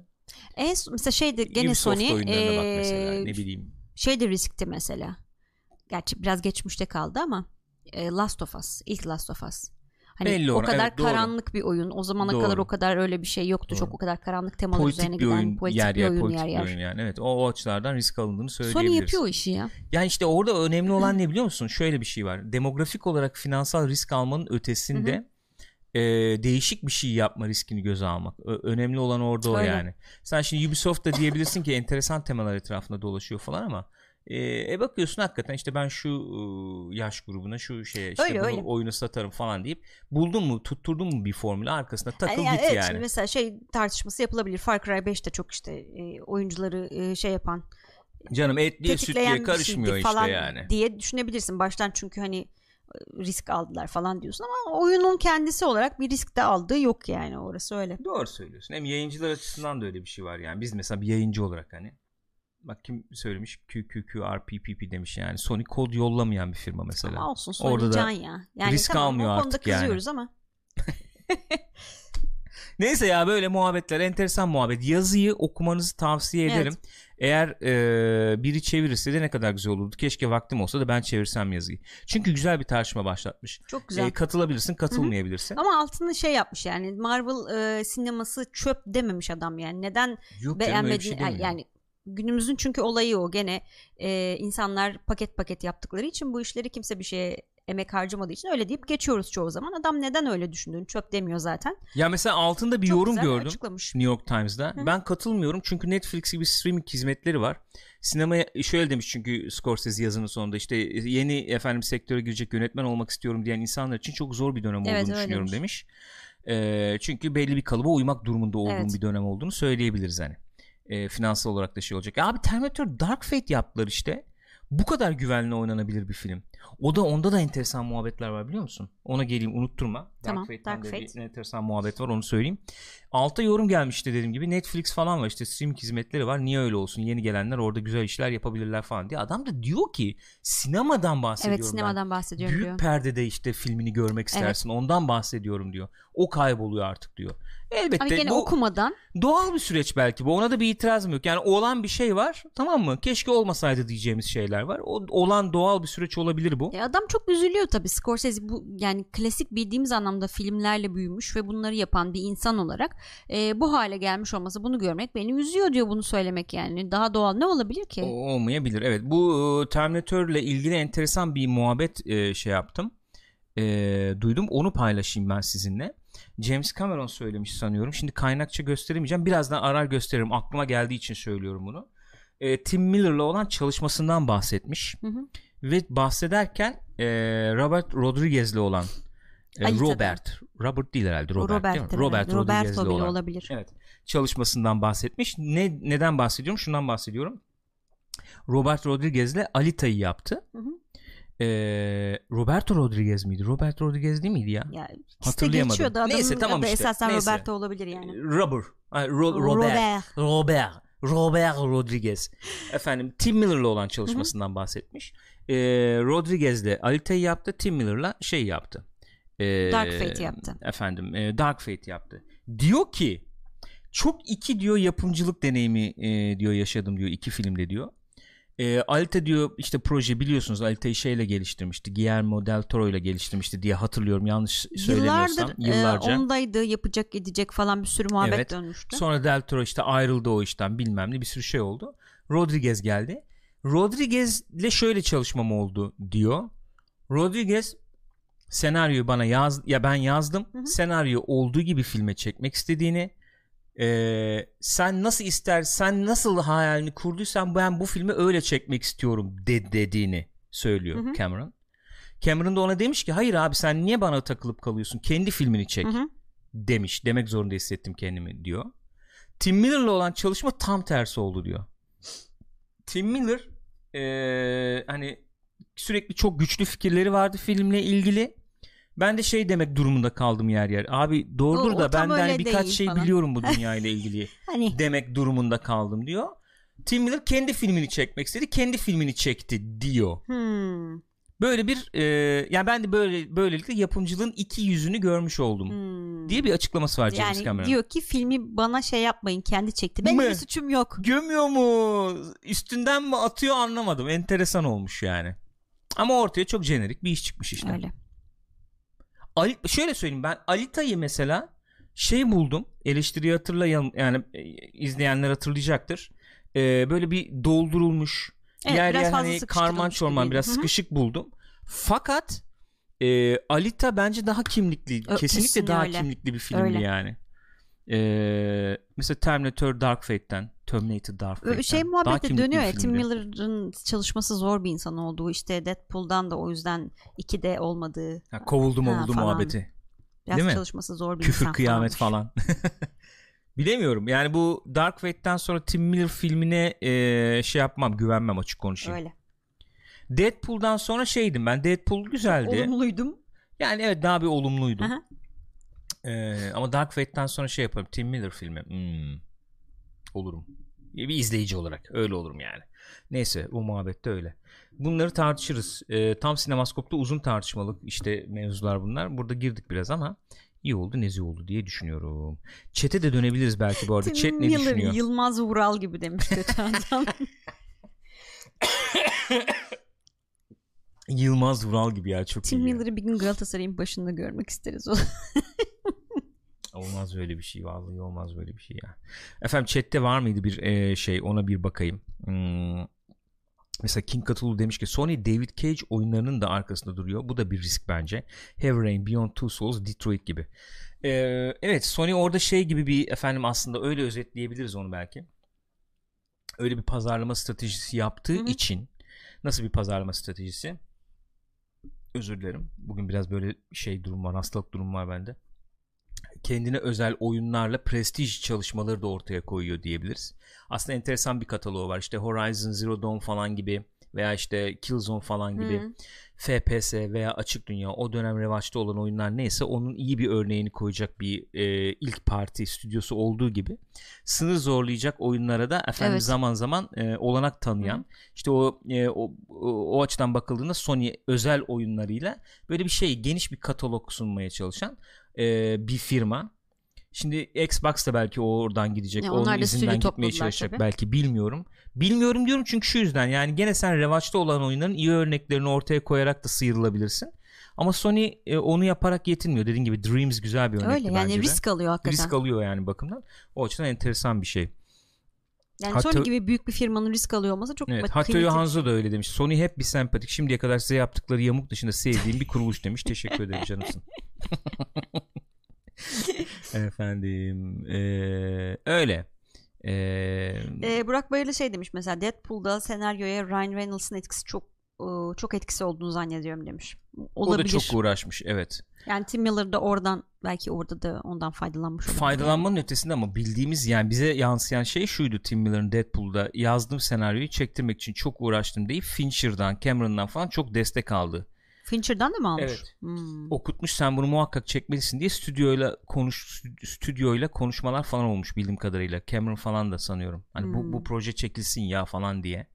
En mesela şeydir gene Ubisoft Sony. oyunlarına ee, bak mesela ne bileyim şey de riskti mesela. Gerçi biraz geçmişte kaldı ama e, Last of Us, ilk Last of Us. Hani Belli o kadar evet, karanlık doğru. bir oyun. O zamana doğru. kadar o kadar öyle bir şey yoktu. Doğru. Çok o kadar karanlık temalar politik üzerine bir giden oyun, politik yer, bir oyun politik yer yer. Oyun yani. Evet o, o açılardan risk alındığını söyleyebiliriz. Sony yapıyor o işi ya. Yani işte orada önemli olan ne biliyor musun? Şöyle bir şey var. Demografik olarak finansal risk almanın ötesinde e, değişik bir şey yapma riskini göze almak. Ö- önemli olan orada o yani. Sen şimdi Ubisoft da diyebilirsin ki enteresan temalar etrafında dolaşıyor falan ama e, e bakıyorsun hakikaten işte ben şu e, yaş grubuna şu şeye işte öyle, öyle. oyunu satarım falan deyip buldun mu tutturdun mu bir formülü arkasında takıl yani, git evet, yani. Şimdi mesela şey tartışması yapılabilir. Far Cry 5'te çok işte e, oyuncuları e, şey yapan Canım etliye sütliye karışmıyor işte falan yani. diye düşünebilirsin baştan çünkü hani risk aldılar falan diyorsun ama oyunun kendisi olarak bir risk de aldığı yok yani orası öyle. Doğru söylüyorsun. Hem yayıncılar açısından da öyle bir şey var yani. Biz mesela bir yayıncı olarak hani bak kim söylemiş QQQRPPP demiş yani Sony kod yollamayan bir firma mesela. Ama olsun Sony Orada can ya. Yani risk tamam, almıyor artık yani. kızıyoruz ama. Neyse ya böyle muhabbetler enteresan muhabbet. Yazıyı okumanızı tavsiye ederim. Evet. Eğer e, biri çevirirse de ne kadar güzel olurdu. Keşke vaktim olsa da ben çevirsem yazıyı. Çünkü güzel bir tartışma başlatmış. Çok güzel. E, katılabilirsin, katılmayabilirsin. Hı-hı. Ama altını şey yapmış yani Marvel e, sineması çöp dememiş adam yani. Neden Yok, beğenmediğini şey yani günümüzün çünkü olayı o gene e, insanlar paket paket yaptıkları için bu işleri kimse bir şeye emek harcamadığı için öyle deyip geçiyoruz çoğu zaman. Adam neden öyle düşündüğünü çöp demiyor zaten. Ya mesela altında bir Çok yorum gördüm açıklamış. New York Times'da. Hı. Ben katılmıyorum çünkü Netflix gibi streaming hizmetleri var. Sinemaya şöyle demiş çünkü Scorsese yazının sonunda işte yeni efendim sektöre girecek yönetmen olmak istiyorum diyen insanlar için çok zor bir dönem evet, olduğunu düşünüyorum demiş. demiş. E, çünkü belli bir kalıba uymak durumunda olduğum evet. bir dönem olduğunu söyleyebiliriz hani e, finansal olarak da şey olacak. Ya abi Terminator Dark Fate yaptılar işte. Bu kadar güvenli oynanabilir bir film. O da onda da enteresan muhabbetler var biliyor musun? Ona geleyim unutturma. Tamam, Dark Fate'den Dark Fate. bir enteresan muhabbet var onu söyleyeyim. Alta yorum gelmişti dediğim gibi. Netflix falan var işte streaming hizmetleri var. Niye öyle olsun? Yeni gelenler orada güzel işler yapabilirler falan diye. Adam da diyor ki sinemadan bahsediyorum Evet ben. sinemadan bahsediyorum Büyük diyor. perdede işte filmini görmek istersin. Ondan bahsediyorum diyor. O kayboluyor artık diyor. Elbette Ama gene bu okumadan doğal bir süreç belki bu. Ona da bir itirazım yok. Yani olan bir şey var tamam mı? Keşke olmasaydı diyeceğimiz şeyler var. O olan doğal bir süreç olabilir bu. E adam çok üzülüyor tabii. Scorsese bu yani klasik bildiğimiz anlamda filmlerle büyümüş ve bunları yapan bir insan olarak e, bu hale gelmiş olması bunu görmek beni üzüyor diyor bunu söylemek yani. Daha doğal ne olabilir ki? O- olmayabilir. Evet bu e, Terminator'la ilgili enteresan bir muhabbet e, şey yaptım. E, duydum. Onu paylaşayım ben sizinle. James Cameron söylemiş sanıyorum. Şimdi kaynakça gösteremeyeceğim. Birazdan arar gösteririm. Aklıma geldiği için söylüyorum bunu. E, Tim Miller'la olan çalışmasından bahsetmiş. Hı hı. Ve bahsederken e, Robert Rodriguez'le olan e, Ali tabii. Robert Robert değil herhalde Robert, Robert, değil mi? Robert Roberto Rodriguez'le olan olabilir. Evet. Çalışmasından bahsetmiş. Ne neden bahsediyorum? Şundan bahsediyorum. Robert Rodriguez'le Alita'yı yaptı. Hı hı. Ee, Roberto Rodriguez miydi? Robert Rodriguez değil miydi ya? Ya işte Hatırlayamadım. geçiyordu adamın Neyse, tamam işte. esasen Neyse. Roberto olabilir yani. Robert. Ay, Ro- Robert. Robert. Robert Rodriguez. Efendim Tim Miller'la olan çalışmasından bahsetmiş. Ee, Rodriguez'le Alita'yı yaptı. Tim Miller'la şey yaptı. Ee, Dark Fate yaptı. Efendim e, Dark Fate yaptı. Diyor ki çok iki diyor yapımcılık deneyimi e, diyor yaşadım diyor iki filmde diyor. E, Alita diyor işte proje biliyorsunuz Alita'yı şeyle geliştirmişti. Guillermo del Toro ile geliştirmişti diye hatırlıyorum yanlış söylemiyorsam. Yıllardır Yıllarca. e, ondaydı yapacak edecek falan bir sürü muhabbet Evet. dönmüştü. Sonra Del Toro işte ayrıldı o işten bilmem ne bir sürü şey oldu. Rodriguez geldi. Rodriguez'le şöyle çalışmam oldu diyor. Rodriguez senaryoyu bana yaz ya ben yazdım. Hı hı. Senaryo olduğu gibi filme çekmek istediğini eee, sen nasıl ister sen nasıl hayalini kurduysan ben bu filmi öyle çekmek istiyorum de, dediğini söylüyor Hı hı. Cameron. Cameron da ona demiş ki hayır abi sen niye bana takılıp kalıyorsun kendi filmini çek Hı hı. demiş. Demek zorunda hissettim kendimi diyor. Tim Miller'la olan çalışma tam tersi oldu diyor. Tim Miller eee, hani sürekli çok güçlü fikirleri vardı filmle ilgili. Ben de şey demek durumunda kaldım yer yer. Abi doğrudur O- da ben de hani birkaç şey falan. biliyorum bu dünya ile ilgili Hani demek durumunda kaldım diyor. Tim Miller kendi filmini çekmek istedi. Kendi filmini çekti diyor. hmm, Böyle bir e, yani ben de böyle böylelikle yapımcılığın iki yüzünü görmüş oldum hmm. diye bir açıklaması var James yani Cameron. diyor ki filmi bana şey yapmayın kendi çekti. Benim bir suçum yok. Gömüyor mu? Üstünden mi atıyor anlamadım. Enteresan olmuş yani. Ama ortaya çok jenerik bir iş çıkmış işte. Öyle. Ali, şöyle söyleyeyim ben Alita'yı mesela şey buldum. Eleştiriyi hatırlayan yani e, izleyenler hatırlayacaktır. E, böyle bir doldurulmuş Evet, yer biraz yer hani karman çorman biraz Hı hı. sıkışık buldum. Fakat e, Alita bence daha kimlikli. Ö, kesinlikle kesin daha öyle. kimlikli bir filmdi Öyle. yani. E, mesela Terminator Dark Fate'ten Terminator Dark Şey daha muhabbeti kimlikli dönüyor ya Tim. Miller'ın çalışması zor bir insan olduğu işte Deadpool'dan da o yüzden 2'de olmadığı Ha, kovuldu Ha, falan. muhabbeti. biraz Değil mi? çalışması zor bir Küfür insan kıyamet falan. Bilemiyorum. Yani bu Dark Fate'ten sonra Tim Miller filmine e, şey yapmam, güvenmem açık konuşayım. Öyle. Deadpool'dan sonra şeydim ben. Deadpool güzeldi. Olumluydum. Yani evet daha bir olumluydu. Aha. E, ama Dark Fate'ten sonra şey yaparım. Tim Miller filmi. Hmm, olurum. Bir izleyici olarak. Öyle olurum yani. Neyse o muhabbette öyle. Bunları tartışırız. E, tam sinemaskopta uzun tartışmalık işte mevzular bunlar. Burada girdik biraz ama iyi oldu nezi oldu diye düşünüyorum. Çete de dönebiliriz belki bu arada. Tim Chat ne düşünüyor? Yılmaz Vural gibi demiş kötü adam. Yılmaz Vural gibi ya çok Tim iyi. ya. Miller'ı bir gün Galatasaray'ın başında görmek isteriz. O. Olmaz böyle bir şey vallahi olmaz böyle bir şey ya. Efendim chatte var mıydı bir e, şey ona bir bakayım. Hmm. Mesela King Cthulhu demiş ki Sony David Cage oyunlarının da arkasında duruyor. Bu da bir risk bence. Heavy Rain, Beyond Two Souls, Detroit gibi. Ee, evet Sony orada şey gibi bir efendim aslında öyle özetleyebiliriz onu belki. Öyle bir pazarlama stratejisi yaptığı Hı hı. için nasıl bir pazarlama stratejisi? Özür dilerim. Bugün biraz böyle şey durum var, hastalık durum var bende kendine özel oyunlarla prestij çalışmaları da ortaya koyuyor diyebiliriz. Aslında enteresan bir kataloğu var. İşte Horizon Zero Dawn falan gibi veya işte Killzone falan gibi Hı. FPS veya açık dünya o dönem revaçta olan oyunlar neyse onun iyi bir örneğini koyacak bir e, ilk parti stüdyosu olduğu gibi sınır zorlayacak oyunlara da efendim Evet. zaman zaman e, olanak tanıyan işte o, e, o o açıdan bakıldığında Sony özel oyunlarıyla böyle bir şey geniş bir katalog sunmaya çalışan e, bir firma. Şimdi Xbox da belki oradan gidecek. Ya onun izinden gitmeye çalışacak tabii. belki bilmiyorum. Bilmiyorum diyorum çünkü şu yüzden yani gene sen revaçta olan oyunların iyi örneklerini ortaya koyarak da sıyrılabilirsin. Ama Sony e, onu yaparak yetinmiyor. Dediğin gibi Dreams güzel bir örnekti Öyle yani bence de. risk alıyor hakikaten. Risk alıyor yani bakımdan. O açıdan enteresan bir şey. Yani Hatta- Sony gibi büyük bir firmanın risk alıyor olması çok Evet, Hatta kıymetli. Hanzo da öyle demiş. Sony hep bir sempatik. Şimdiye kadar size yaptıkları yamuk dışında sevdiğim bir kuruluş demiş. Teşekkür ederim canımsın. Efendim eee, öyle. Eee, Ee, Burak Bayırlı şey demiş mesela Deadpool'da senaryoya Ryan Reynolds'ın etkisi çok çok etkisi olduğunu zannediyorum demiş. o da Olabilir. çok uğraşmış evet. Yani Tim Miller da oradan belki orada da ondan faydalanmış olabilir. Faydalanmanın ötesinde ama bildiğimiz yani bize yansıyan şey şuydu Tim Miller'ın Deadpool'da yazdığım senaryoyu çektirmek için çok uğraştım deyip Fincher'dan Cameron'dan falan çok destek aldı. Fincher'dan da mı almış? Evet. Hmm. okutmuş sen bunu muhakkak çekmelisin diye stüdyoyla konuş stüdyoyla konuşmalar falan olmuş bildiğim kadarıyla. Cameron falan da sanıyorum. Hani Hmm. bu bu proje çekilsin ya falan diye.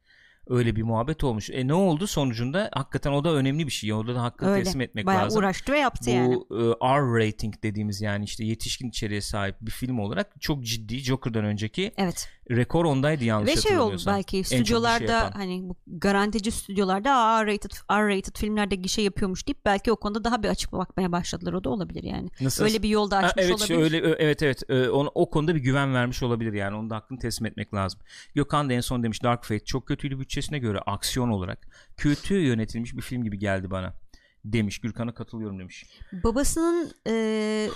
Öyle bir muhabbet olmuş. E ne oldu sonucunda? Hakikaten o da önemli bir şey. Orada da hakkını Öyle. teslim etmek Bayağı lazım. uğraştı ve yaptı Bu yani. e, R rating dediğimiz yani işte yetişkin içeriğe sahip bir film olarak çok ciddi Joker'dan önceki Evet. Rekor ondaydı yanlış Ve şey oldu belki şey stüdyolarda yapan. hani bu garantici stüdyolarda R-rated, R-rated filmlerde gişe yapıyormuş deyip belki o konuda daha bir açık bakmaya başladılar. O da olabilir yani. Nasıl? Öyle bir yolda Ha, açmış evet işte olabilir. öyle evet evet ona- o konuda bir güven vermiş olabilir yani onu da hakkını teslim etmek lazım. Gökhan da en son demiş Dark Fate çok kötüydü bütçesine göre aksiyon olarak kötü yönetilmiş bir film gibi geldi bana demiş Gürkan'a katılıyorum demiş. Babasının e,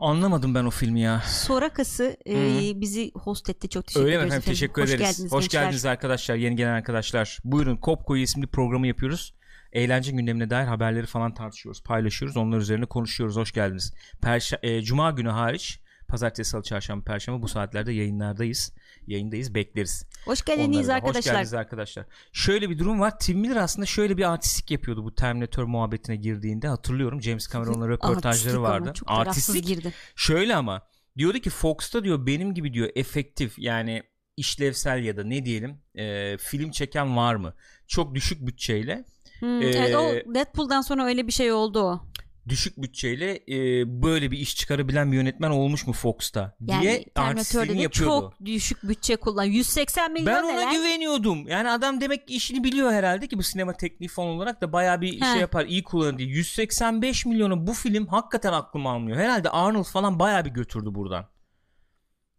Anlamadım ben o filmi ya. Sorakası e, bizi host etti. Çok teşekkür Öyle mi efendim teşekkür Hoş ederiz. geldiniz Hoş gençler. geldiniz arkadaşlar yeni gelen arkadaşlar. Buyurun Kopko'yu isimli programı yapıyoruz. Eğlence gündemine dair haberleri falan tartışıyoruz, paylaşıyoruz. Onlar üzerine konuşuyoruz. Hoş geldiniz. Perşe- e, Cuma günü hariç Pazartesi, Salı, Çarşamba, Perşembe bu saatlerde yayınlardayız. Yayındayız. Bekleriz. Hoş geldiniz Onları da. Hoş arkadaşlar. geldiniz arkadaşlar. Şöyle bir durum var. Tim Miller aslında şöyle bir artistik yapıyordu bu Terminator muhabbetine girdiğinde. Hatırlıyorum James Cameron'la röportajları Artistik ama vardı. Çok Artistik. girdi. Şöyle ama diyordu ki Fox'ta diyor benim gibi diyor efektif yani işlevsel ya da ne diyelim e, film çeken var mı? Çok düşük bütçeyle Hmm, Ee, evet, o Deadpool'dan sonra öyle bir şey oldu o. düşük bütçeyle e, böyle bir iş çıkarabilen bir yönetmen olmuş mu Fox'ta Yani diye Terminator'da artistliğini yapıyordu. çok düşük bütçe kullan. 180 milyon Ben ona lan? güveniyordum. Yani adam demek ki işini biliyor herhalde ki bu sinema tekniği falan olarak da bayağı bir He. şey yapar, iyi kullanır diye. 185 milyonu bu film hakikaten aklım almıyor. Herhalde Arnold falan bayağı bir götürdü buradan.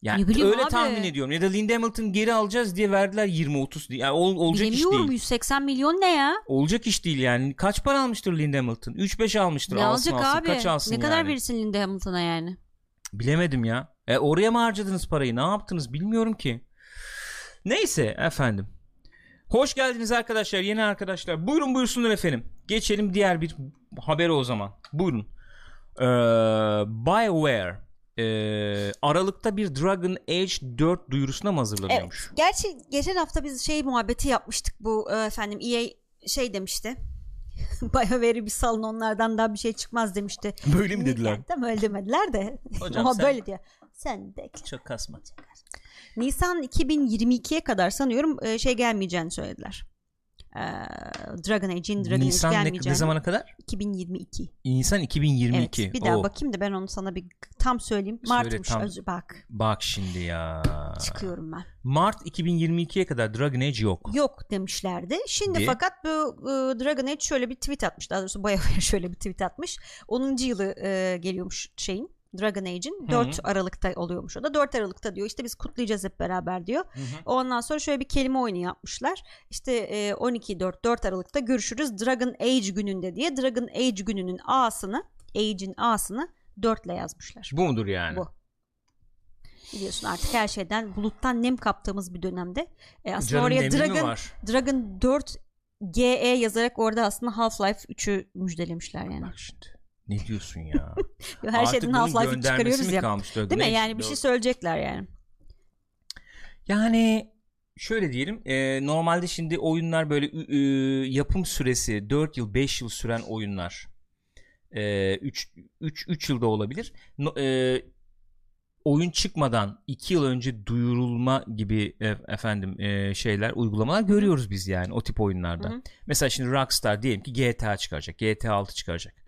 Yani öyle abi. tahmin ediyorum. Ya da Linda Hamilton geri alacağız diye verdiler 20-30 diye. Yani ol- olacak iş değil. 180 milyon ne ya? Olacak iş değil yani. Kaç para almıştır Linda Hamilton? 3-5 almıştır. Ne alsın alacak alsın. abi? Kaç alsın ne kadar yani? verirsin Linda Hamilton'a yani? Bilemedim ya. E oraya mı harcadınız parayı? Ne yaptınız? Bilmiyorum ki. Neyse efendim. Hoş geldiniz arkadaşlar. Yeni arkadaşlar. Buyurun buyursunlar efendim. Geçelim diğer bir habere o zaman. Buyurun. Ee, BioWare ee, Aralık'ta bir Dragon Age 4 duyurusuna mı hazırlanıyormuş? Gerçi geçen hafta biz şey muhabbeti yapmıştık bu e, efendim EA şey demişti. BioWare'i bir salın onlardan daha bir şey çıkmaz demişti. Böyle mi dediler? Yani, tam öyle demediler de. Hocam Ama sen- böyle diyor. Sen bekle. Çok kasma. Nisan 2022'ye kadar sanıyorum e, şey gelmeyeceğini söylediler. Ee, Dragon Age'in Dragon Nisan Age ne, gelmeyeceğini. ne zamana kadar? 2022. Nisan 2022. Evet, bir daha Oo, bakayım da ben onu sana bir tam söyleyeyim. Söyle, Mart'mış tam. özür bak. Bak şimdi ya. Çıkıyorum ben. Mart 2022'ye kadar Dragon Age yok. Yok demişlerdi. Şimdi fakat fakat bu e, Dragon Age şöyle bir tweet atmış. Daha doğrusu BioWare şöyle bir tweet atmış. 10. yılı e, geliyormuş şeyin. Dragon Age'in 4 Aralık'ta oluyormuş o da 4 Aralık'ta diyor işte biz kutlayacağız hep beraber diyor. Hı hı. Ondan sonra şöyle bir kelime oyunu yapmışlar. İşte e, 12 4 4 Aralık'ta görüşürüz Dragon Age gününde diye Dragon Age gününün A'sını Age'in A'sını 4 ile yazmışlar. Bu mudur yani? Bu. Biliyorsun artık her şeyden buluttan nem kaptığımız bir dönemde. E, aslında Canım oraya Dragon? Dragon 4 GE yazarak orada aslında Half-Life 3'ü müjdelemişler yani. Bak şimdi. Ne diyorsun ya? Her Artık şeyden göndermesi çıkarıyoruz ya. kalmış Dragon Değil mi? Yani bir şey 4? söyleyecekler yani. Yani şöyle diyelim e, normalde şimdi oyunlar böyle e, yapım süresi 4 yıl 5 yıl süren oyunlar 3 3 3 yılda olabilir. No, e, oyun çıkmadan 2 yıl önce duyurulma gibi e, efendim e, şeyler uygulamalar görüyoruz biz yani o tip oyunlarda. Hı hı. Mesela şimdi Rockstar diyelim ki GTA çıkaracak. GTA 6 çıkaracak.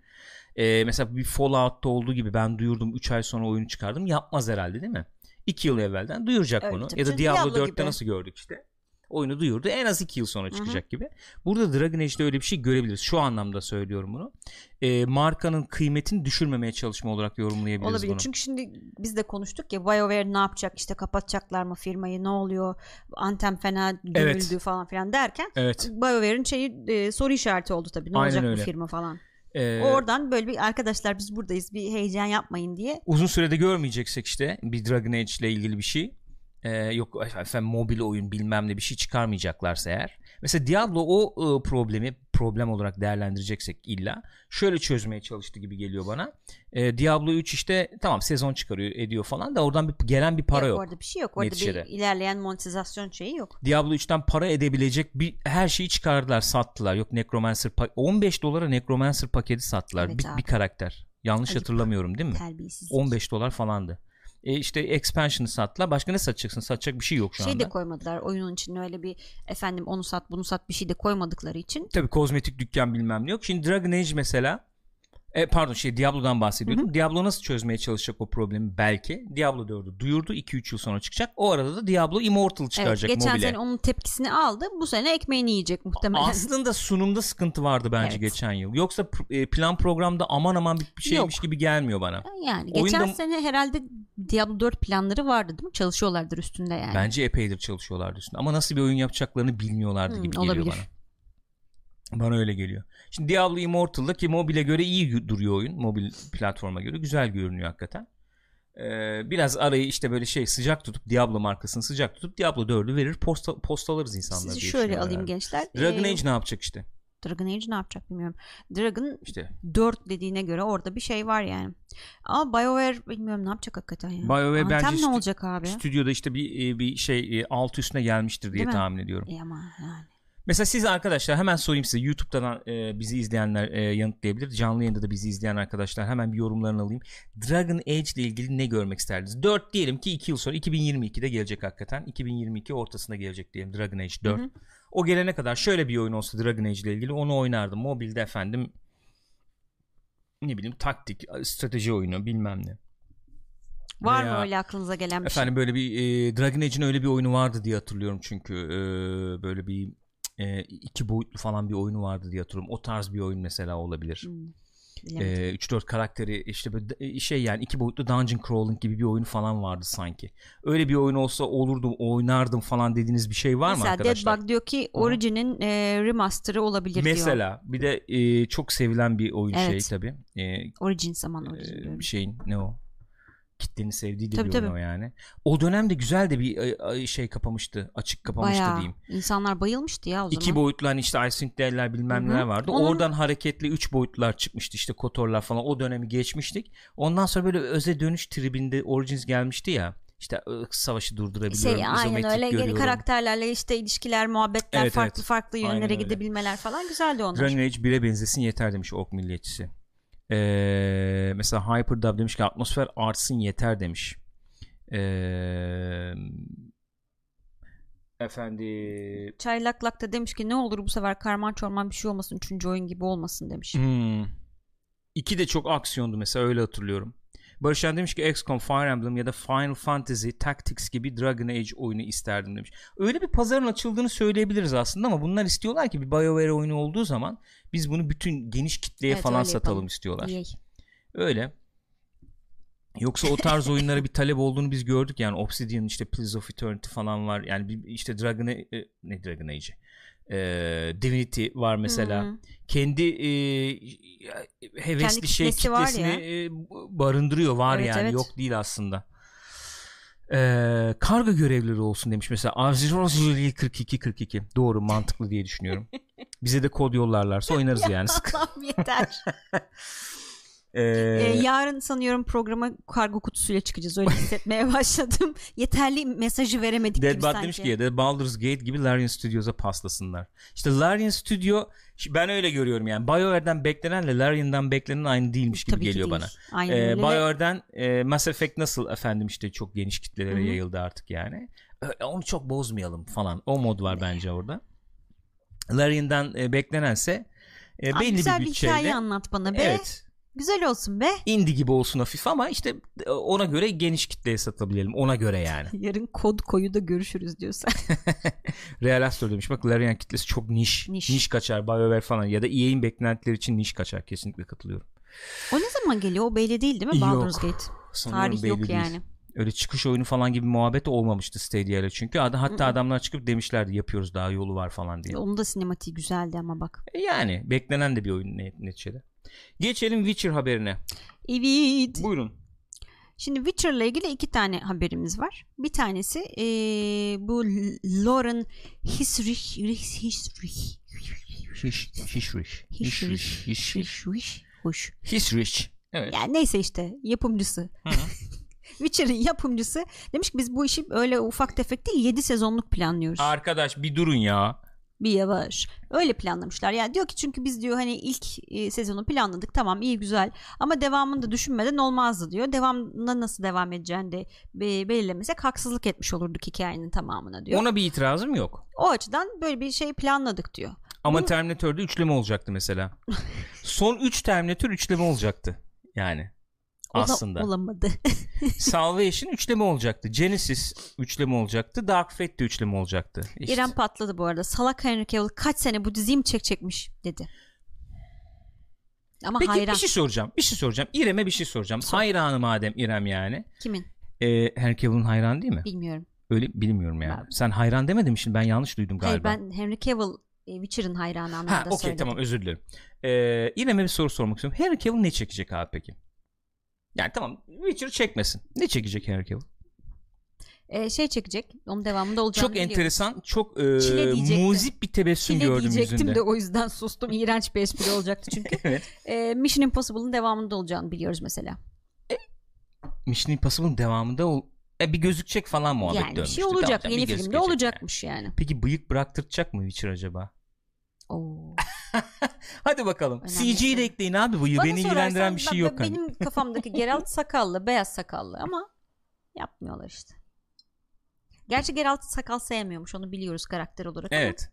E, mesela bir Fallout'ta olduğu gibi ben duyurdum 3 ay sonra oyunu çıkardım. Yapmaz herhalde değil mi? 2 yıl evvelden duyuracak evet, bunu. Ya da Diablo, Diablo 4'te nasıl gördük işte oyunu duyurdu. En az 2 yıl sonra çıkacak Hı-hı. gibi. Burada Dragon Age'de öyle bir şey görebiliriz. Şu anlamda söylüyorum bunu. E, markanın kıymetini düşürmemeye çalışma olarak yorumlayabiliriz Olabilir. bunu. Çünkü şimdi biz de konuştuk ya BioWare ne yapacak işte kapatacaklar mı firmayı ne oluyor Anthem fena gömüldü evet. falan filan derken evet. BioWare'in şeyi e, soru işareti oldu tabii. Ne Aynen olacak öyle. bu firma falan. Ee, Oradan böyle bir arkadaşlar biz buradayız bir heyecan yapmayın diye. Uzun sürede görmeyeceksek işte bir Dragon Age ile ilgili bir şey e, yok efendim mobil oyun bilmem ne bir şey çıkarmayacaklarsa eğer mesela Diablo o e, problemi problem olarak değerlendireceksek illa şöyle çözmeye çalıştı gibi geliyor bana. E, Diablo 3 işte tamam sezon çıkarıyor ediyor falan da oradan bir gelen bir para yok, yok. orada bir şey yok orada neticede. bir ilerleyen monetizasyon şeyi yok. Diablo 3'ten para edebilecek bir her şeyi çıkardılar sattılar. Yok Necromancer 15 dolara Necromancer paketi sattılar. Evet bir, bir karakter. Yanlış Ayıp. hatırlamıyorum değil mi? 15 dolar falandı e, işte expansion'ı sattılar. Başka ne satacaksın? Satacak bir şey yok şu şey anda. Şey de koymadılar. Oyunun içine öyle bir efendim onu sat bunu sat bir şey de koymadıkları için. Tabii kozmetik dükkan bilmem ne yok. Şimdi Dragon Age mesela e, pardon şey Diablo'dan bahsediyordum. Hı hı. Diablo nasıl çözmeye çalışacak o problemi belki. Diablo 4'ü duyurdu 2-3 yıl sonra çıkacak. O arada da Diablo Immortal çıkaracak evet, geçen mobile. sene onun tepkisini aldı. Bu sene ekmeğini yiyecek muhtemelen. Aslında sunumda sıkıntı vardı bence evet. geçen yıl. Yoksa e, plan programda aman aman bir şeymiş Yok. gibi gelmiyor bana. Yani geçen Oyunda... sene herhalde Diablo 4 planları vardı değil mi? Çalışıyorlardır üstünde yani. Bence epeydir çalışıyorlardı üstünde. Ama nasıl bir oyun yapacaklarını bilmiyorlardı hmm, gibi geliyor olabilir. bana. Bana öyle geliyor. Şimdi Diablo Immortal'da ki mobile göre iyi duruyor oyun. Mobil platforma göre güzel görünüyor hakikaten. Ee, biraz arayı işte böyle şey sıcak tutup Diablo markasını sıcak tutup Diablo 4'ü verir posta, postalarız insanlar Sizi şöyle alayım yani. gençler. Dragon ee, Age ne yapacak işte? Dragon Age ne yapacak bilmiyorum. Dragon işte 4 dediğine göre orada bir şey var yani. Ama BioWare bilmiyorum ne yapacak hakikaten ya. BioWare Anthem bence ne olacak abi? Stüdyoda işte bir bir şey alt üstüne gelmiştir diye tahmin ediyorum. E ama yani. Mesela siz arkadaşlar hemen sorayım size YouTube'dan e, bizi izleyenler e, yanıtlayabilir. Canlı yayında da bizi izleyen arkadaşlar hemen bir yorumlarını alayım. Dragon Age ile ilgili ne görmek isterdiniz? 4 diyelim ki 2 yıl sonra 2022'de gelecek hakikaten. 2022 ortasında gelecek diyelim Dragon Age 4. Hı hı. O gelene kadar şöyle bir oyun olsa Dragon Age ile ilgili onu oynardım. Mobilde efendim ne bileyim taktik, strateji oyunu bilmem ne. Var Veya, mı öyle aklınıza gelen bir efendim şey? Efendim böyle bir e, Dragon Age'in öyle bir oyunu vardı diye hatırlıyorum çünkü e, böyle bir e, iki boyutlu falan bir oyunu vardı diye hatırlıyorum. O tarz bir oyun mesela olabilir. Hmm. E, 3-4 karakteri işte böyle e, şey yani iki boyutlu dungeon crawling gibi bir oyun falan vardı sanki. Öyle bir oyun olsa olurdu oynardım falan dediğiniz bir şey var mesela mı arkadaşlar? Mesela Deadbug diyor ki Origin'in e, remaster'ı olabilir mesela, diyor. bir de e, çok sevilen bir oyun evet. şey tabi. E, Origin zaman Origin. E, şeyin ne o? Kitlenin sevdiği de tabii, bir tabii. oyun o yani. O dönemde güzel de bir şey kapamıştı. Açık kapamıştı Bayağı. diyeyim. İnsanlar bayılmıştı ya o zaman. İki boyutlu hani işte Icing Dell'ler bilmem neler vardı. Onun... Oradan hareketli üç boyutlar çıkmıştı işte Kotorlar falan. O dönemi geçmiştik. Ondan sonra böyle öze dönüş tribinde Origins gelmişti ya işte savaşı durdurabiliyorum. Şey, aynen öyle görüyorum. karakterlerle işte ilişkiler, muhabbetler, evet, farklı evet. farklı yönlere gidebilmeler falan güzeldi onlar. Dragon Age 1'e benzesin yeter demiş Ok Milliyetçisi. Ee, mesela Hyperdub demiş ki atmosfer artsın yeter demiş. Ee, efendi Çaylaklak da demiş ki ne olur bu sefer karman çorman bir şey olmasın. Üçüncü oyun gibi olmasın demiş. Hmm. İki de çok aksiyondu mesela öyle hatırlıyorum. Barışan demiş ki XCOM, Fire Emblem ya da Final Fantasy Tactics gibi Dragon Age oyunu isterdim demiş. Öyle bir pazarın açıldığını söyleyebiliriz aslında ama bunlar istiyorlar ki bir BioWare oyunu olduğu zaman biz bunu bütün geniş kitleye evet, falan satalım yapalım. istiyorlar. Yay. Öyle. Yoksa o tarz oyunlara bir talep olduğunu biz gördük yani Obsidian işte Pillars of Eternity falan var. Yani işte Dragon e, ne Dragon Age e, Divinity var mesela. Hı-hı. Kendi e, hevesli Kendi şey kitlesini e, barındırıyor var evet, yani evet. yok değil aslında. E, karga görevlileri olsun demiş mesela Avzirozli 42 42 doğru mantıklı diye düşünüyorum. Bize de kod yollarlarsa oynarız yani. Allah'ım yeter. Ee, Ee, yarın sanıyorum programa kargo kutusuyla çıkacağız. Öyle hissetmeye başladım. Yeterli mesajı veremedik gibi Deadbot sanki. demiş ki The Baldur's Gate gibi Larian Studios'a paslasınlar. İşte Larian Studio ben öyle görüyorum yani. BioWare'den beklenenle Larian'dan beklenen aynı değilmiş gibi Tabii geliyor bana. Aynen Ee. BioWare'den e, Mass Effect nasıl efendim işte çok geniş kitlelere Hı hı. yayıldı artık yani. Ö- Onu çok bozmayalım falan. O mod var bence orada. Larian'dan e, beklenense e, Abi belli güzel bir bir hikaye bütçeyle. anlat bana be. Evet. Güzel olsun be. Indie gibi olsun hafif ama işte e, ona göre geniş kitleye satabilelim. Ona göre yani. Yarın kod koyu da görüşürüz diyorsan. Real Astor demiş bak Larian kitlesi çok niş. Niş. Niş, kaçar BioWare falan ya da EA'in beklentileri için niş kaçar kesinlikle katılıyorum. o ne zaman geliyor? O belli değil değil mi? Yok. Baldur's Gate. Sanıyorum Tarih yok değil. yani. Öyle çıkış oyunu falan gibi muhabbet olmamıştı Stadia ile çünkü Ad- hatta Hı hı. adamlar çıkıp demişlerdi yapıyoruz daha yolu var falan diye. Onun da sinematiği güzeldi ama bak. E Yani beklenen de bir oyun ne- neticede. Geçelim Witcher haberine. Evet. Buyurun. Şimdi Witcher'la ilgili iki tane haberimiz var. Bir tanesi eee, bu Lauren Hisrich Hisrich. Hişrich. Hişrich. Hisrich Hoş. Hişrich. Evet. Yani neyse işte yapımcısı. Witcher'ın yapımcısı demiş ki biz bu işi öyle ufak tefek değil 7 sezonluk planlıyoruz. Arkadaş bir durun ya. bir yavaş. Öyle planlamışlar. Yani diyor ki çünkü biz diyor hani ilk e, sezonu planladık. Tamam iyi güzel. Ama devamını da düşünmeden olmazdı diyor. Devamına nasıl devam edeceğini de be- belirlemesek haksızlık etmiş olurduk hikayenin tamamına diyor. Ona bir itirazım yok. O açıdan böyle bir şey planladık diyor. Ama Bunu- Terminator'da üçleme olacaktı mesela. Son 3 Terminator üçleme olacaktı. Yani. Ola- Aslında. olamadı. Salvation üçleme olacaktı. Genesis üçleme olacaktı. Dark Fate de üçleme olacaktı. İşte. İrem patladı bu arada. Salak Henry Cavill kaç sene bu diziyi mi çekecekmiş dedi. Ama Peki hayran. bir şey soracağım. Bir şey soracağım. İrem'e bir şey soracağım. Sor. Hayranı madem İrem yani. Kimin? Ee, Henry Cavill'ın hayran değil mi? Bilmiyorum. Öyle bilmiyorum yani. Ben- Sen hayran demedin mi şimdi? Ben yanlış duydum galiba. Hayır ben Henry Cavill e, Witcher'ın hayranı Ha anlamında okey söyledim. tamam özür dilerim. Ee, İrem'e bir soru sormak istiyorum. Henry Cavill ne çekecek abi peki? Yani tamam Witcher çekmesin. Ne çekecek Henry Cavill? E, şey çekecek. Onun devamında olacağını Çok biliyorum. enteresan, çok e, muzip bir tebessüm Çile gördüm diyecektim yüzünde. de o yüzden sustum. İğrenç bir espri olacaktı çünkü. evet. e, Mission Impossible'ın devamında olacağını biliyoruz mesela. Mission Impossible'ın devamında ol- e, bir gözükecek falan muhabbet yani bir şey dönmüştü. olacak. Tamam, Yeni filmde olacakmış yani. yani. Peki bıyık bıraktıracak mı Witcher acaba? Hadi bakalım. Önemli CG'yi de ekleyin abi. Bıyığı Bana beni ilgilendiren bir şey ben- yok. hani. Benim kafamdaki Geralt sakallı, beyaz sakallı ama yapmıyorlar işte. Gerçi Geralt sakal sevmiyormuş onu biliyoruz karakter olarak ama Evet.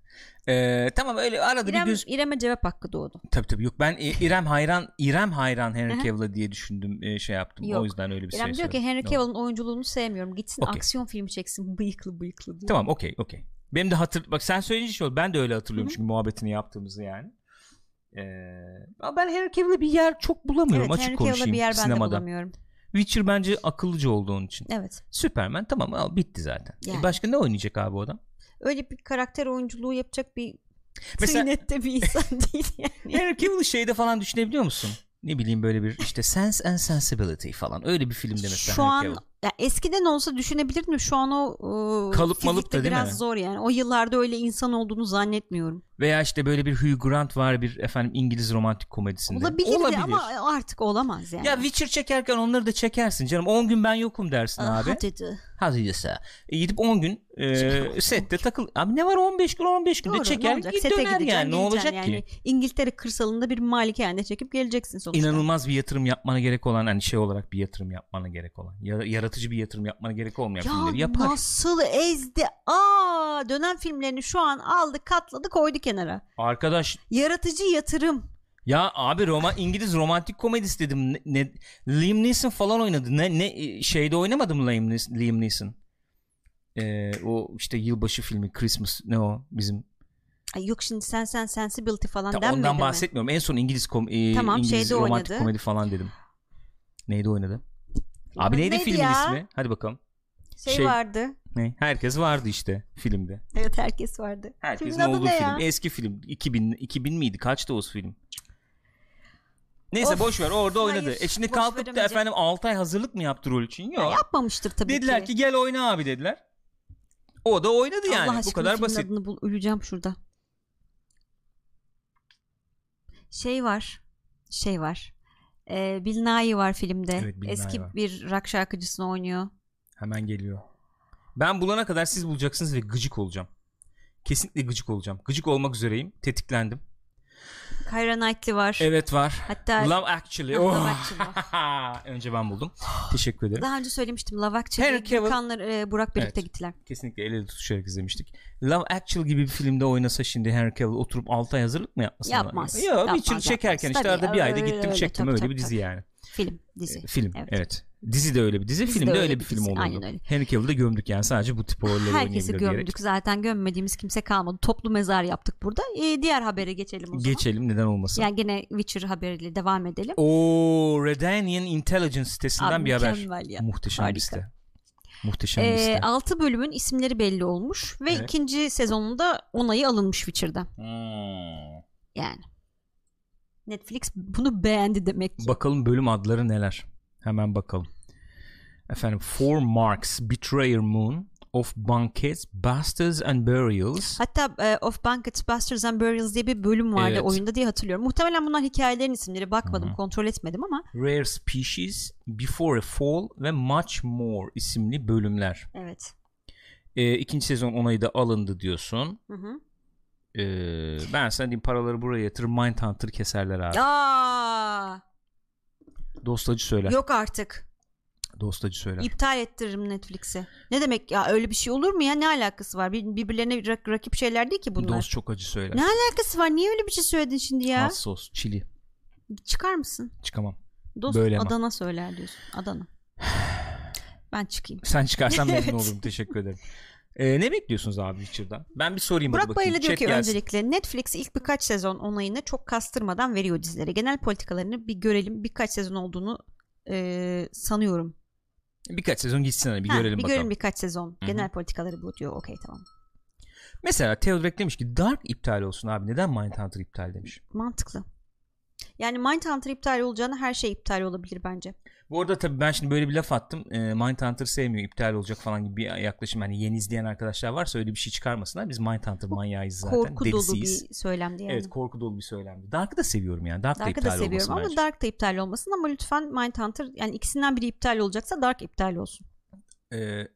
Ee, tamam öyle arada İrem, bir göz İrem'e cevap hakkı doğdu. tabii tabii yok ben İrem hayran İrem hayran Henry. Cavill'a diye düşündüm e, şey yaptım. Yok. O yüzden öyle bir İrem şey diyor ki söyledim. Henry Yok. Cavill'ın oyunculuğunu sevmiyorum. Gitsin Okey. aksiyon filmi çeksin bıyıklı bıyıklı diyor. Tamam okey okey. Benim de hatır bak sen söyleyince şey oldu. Ben de öyle hatırlıyorum Hı hı. çünkü muhabbetini yaptığımızı yani. Ee, ben Henry Cavill'e bir yer çok bulamıyorum Evet açık Henry konuşayım bir yer ben de sinemada. bulamıyorum. Witcher bence akıllıca oldu onun için. Evet. Superman tamam al, bitti zaten. E, Yani. başka ne oynayacak abi o adam? Öyle bir karakter oyunculuğu yapacak bir Mesela- bir insan değil yani. Henry Cavill'ı şeyde falan düşünebiliyor musun? Ne bileyim böyle bir işte Sense and Sensibility falan öyle bir filmde mesela Şu an Cavill. ya eskiden olsa düşünebilirdim şu an o e, Kalıp malıp da değil biraz mi? zor yani. O yıllarda öyle insan olduğunu zannetmiyorum. Veya işte böyle bir Hugh Grant var bir efendim İngiliz romantik komedisinde. Olabilirdi ama artık olamaz yani. Ya Witcher çekerken onları da çekersin canım. 10 gün ben yokum dersin Aa, abi. hadi de. Hadi. E, gidip 10 gün e, sette takıl. Abi ne var 15 gün 15 günde Doğru, çeker git Sete döner yani. Ne olacak yani. ki? İngiltere kırsalında bir malikanede çekip geleceksin sonuçta. İnanılmaz bir yatırım yapmana gerek olan hani şey olarak bir yatırım yapmana gerek olan. ya- yaratıcı bir yatırım yapmana gerek olmayan filmleri Ya yapar. nasıl ezdi? Aa dönem filmlerini şu an aldı katladı koydu kenara. Arkadaş Yaratıcı yatırım. ya abi Roma İngiliz romantik komedisi dedim. Ne, ne- Liam Neeson falan oynadı. Ne ne e, şeyde oynamadı mı Liam Neeson? Liam Neeson? Ee, o işte yılbaşı filmi Christmas ne o bizim Ay yok şimdi sen sen sensibility falan Tam denmedi ondan mi? bahsetmiyorum. En son İngiliz kom e, Tamam, İngiliz şeyde romantik oynadı. komedi falan dedim. Neydi oynadı? Abi neydi, Neydi filmin ya? ismi? Hadi bakalım. Şey, Şey- vardı. Ne? Herkes vardı işte filmde. Evet herkes vardı. Herkesin Filmin olduğu ne film. ya? Eski film. 2000 2000 miydi? Kaçtı o film? Neyse Of, boş ver. Orada oynadı. hayır, e şimdi kalkıp da efendim 6 ay hazırlık mı yaptı rol için? Ya Yok. yapmamıştır tabii Dediler ki gel oyna abi dediler. O da oynadı yani. Allah Bu kadar basit. adını bul. Öleceğim şurada. Şey var. Şey var. Ee, Bill Nighy var filmde. Evet, Bill Eski var. bir rock şarkıcısını oynuyor. Hemen geliyor. Ben bulana kadar siz bulacaksınız ve gıcık olacağım. Kesinlikle gıcık olacağım. Gıcık olmak üzereyim. Tetiklendim. Kyra Knightley var. Evet var. Hatta Love Actually. Love Oh. Actually Önce ben buldum. Teşekkür ederim. daha önce söylemiştim Love Actually'yi Henry Cavill- Gürkan'la e, Burak birlikte Evet. gittiler. Kesinlikle el ele tutuşarak izlemiştik. Love Actually gibi bir filmde oynasa şimdi Henry Cavill oturup 6 ay hazırlık mı yapmasın? Yapmaz. Yok Yapmaz, Witcher yapmaz. çekerken işte Tabii, arada bir ayda öyle, gittim öyle, çektim tabii, öyle tabii, bir dizi yani. Film, dizi. E, Film Evet. evet. Dizi de öyle bir dizi, Dizi film de de öyle bir bir film olurdu. aynen öyle. Henry Cavill'ı da gömdük yani sadece bu tip rolleri Herkesi gömdük diyerek. zaten gömmediğimiz kimse kalmadı. Toplu mezar yaptık burada. E, diğer habere geçelim o zaman. Geçelim neden olmasın. Yani gene Witcher haberiyle devam edelim. O Redanian Intelligence sitesinden Abi bir haber. ya. Muhteşem bir Harika. site. Muhteşem bir Ee, site. 6 bölümün isimleri belli olmuş ve Evet. ikinci sezonunda onayı alınmış Witcher'da. Hmm. Yani. Netflix bunu beğendi demek ki. Bakalım bölüm adları neler. Hemen bakalım. Efendim Four Marks, Betrayer Moon, Of Banquets, Bastards and Burials. Hatta e, Of Banquets, Bastards and Burials diye bir bölüm vardı Evet. oyunda diye hatırlıyorum. Muhtemelen bunlar hikayelerin isimleri. Bakmadım, Hı hı. kontrol etmedim ama. Rare Species, Before a Fall ve Much More isimli bölümler. Evet. Ee, ikinci sezon onayı da alındı diyorsun. Hı hı. Ee, ben sana diyeyim paraları buraya yatır Mindhunter keserler abi. Aa, Dostacı söyler. yok artık. Dostacı söyler. İptal ettiririm Netflix'i. Ne demek ya öyle bir şey olur mu ya? Ne alakası var? Bir- Birbirlerine rak- rakip şeyler değil ki bunlar. Dost çok acı söyler. Ne alakası var? Niye öyle bir şey söyledin şimdi ya? Az sos, çili. Çıkar mısın? Çıkamam. Dost Böyle ama. Adana söyler diyorsun. Adana. Ben çıkayım. Sen çıkarsan memnun olurum. Teşekkür ederim. Ee, ne bekliyorsunuz abi Witcher'dan? Ben bir sorayım Burak bakayım. Bayırlı diyor Chat ki gelsin. öncelikle Netflix ilk birkaç sezon onayını çok kastırmadan veriyor dizilere. Genel politikalarını bir görelim. Birkaç sezon olduğunu e, sanıyorum. Birkaç sezon gitsin hani bir Ha, görelim bir bakalım. görelim birkaç sezon. Hı hı. Genel politikaları bu diyor. Okey tamam. Mesela Theodorek demiş ki Dark iptal olsun abi. Neden Mindhunter iptal demiş. Mantıklı. Yani Mindhunter iptal olacağına her şey iptal olabilir bence. Bu arada tabii ben şimdi böyle bir laf attım. E, Mindhunter sevmiyor, iptal olacak falan gibi bir yaklaşım. Hani yeni izleyen arkadaşlar varsa öyle bir şey çıkarmasınlar. Biz Mindhunter manyağıyız zaten. Korku dolu Delisiyiz. bir söylemdi yani. Evet korku dolu bir söylemdi. Dark'ı da seviyorum yani. Dark da Dark'ı iptal da seviyorum ama bence. Dark da iptal olmasın ama lütfen Mindhunter yani ikisinden biri iptal olacaksa Dark iptal olsun. Ee,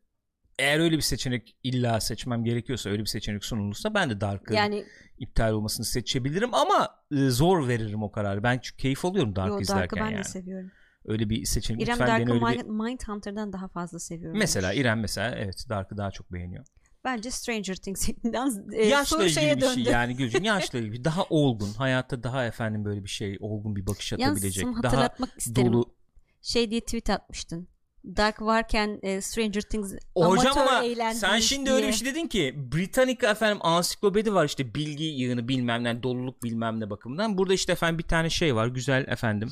eğer öyle bir seçenek illa seçmem gerekiyorsa öyle bir seçenek sunulursa ben de Dark'ı Yani iptal olmasını seçebilirim ama e, zor veririm o kararı. Ben çünkü keyif alıyorum Dark'ı yo, Dark'ı izlerken ben yani. de seviyorum. Öyle bir seçenek İrem lütfen Dark'ı öyle bir... Mind- Mindhunter'dan daha fazla seviyorum. Mesela İrem mesela evet Dark'ı daha çok beğeniyor. Bence Stranger Things'inden e, yaşla soru ilgili şeye bir döndü. şey yani Gülcüm yaşla ilgili daha olgun hayatta daha efendim böyle bir şey olgun bir bakış atabilecek daha hatırlatmak isterim. dolu Şey diye tweet atmıştın. Dark varken e, Stranger Things Hocam amatör ama sen şimdi diye. öyle bir şey dedin ki Britannica efendim ansiklopedi var işte bilgi yığını bilmem ne doluluk bilmem ne bakımından. Burada işte efendim bir tane şey var güzel efendim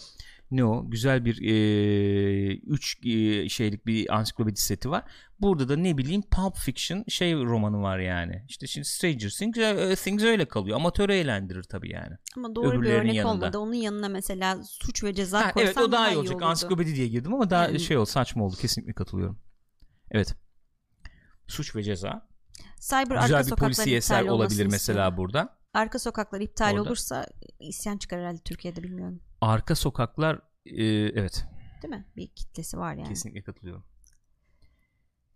ne o güzel bir e, üç e, şeylik bir ansiklopedi seti var. Burada da ne bileyim Pulp Fiction şey romanı var yani. İşte şimdi Stranger Things, e, Things öyle kalıyor. Amatör eğlendirir tabii yani. Ama doğru bir örnek yanında. olmadı. Onun yanına mesela suç ve ceza Ha, evet o daha iyi olacak. olurdu. Ansiklopedi diye girdim ama daha Yani- şey oldu saçma oldu. Kesinlikle katılıyorum. Evet. Suç ve ceza. Cyber Güzel arka bir polisi eser olabilir mesela istiyorum. burada. Arka sokaklar iptal Orada. olursa isyan çıkar herhalde Türkiye'de bilmiyorum. Arka sokaklar e, evet Değil mi? Bir kitlesi var yani. kesinlikle katılıyorum.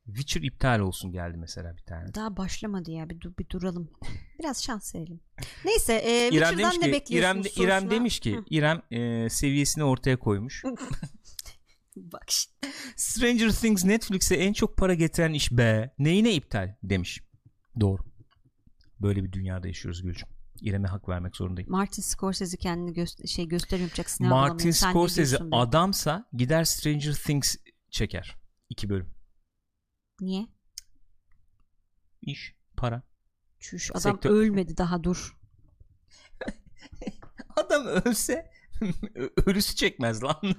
Witcher iptal olsun geldi mesela bir tane. Daha başlamadı ya bir, dur, bir duralım. Biraz şans verelim. Neyse e, İrem Witcher'dan demiş ne ki bekliyorsunuz İrem, İrem sorusuna- demiş ki Hı, İrem e, seviyesini ortaya koymuş. Bak işte. Stranger Things Netflix'e en çok para getiren iş be. Neyine iptal demiş. Doğru. Böyle bir dünyada yaşıyoruz Gülcüm. İrem'e hak vermek zorundayım. Martin Scorsese kendini gö- şey gösteri yapacak sinema Martin Scorsese adamsa gider Stranger Things çeker. İki bölüm. Niye? İş, para. Çüş adam Sektör- ölmedi daha dur. Adam ölse ölüsü çekmez lan.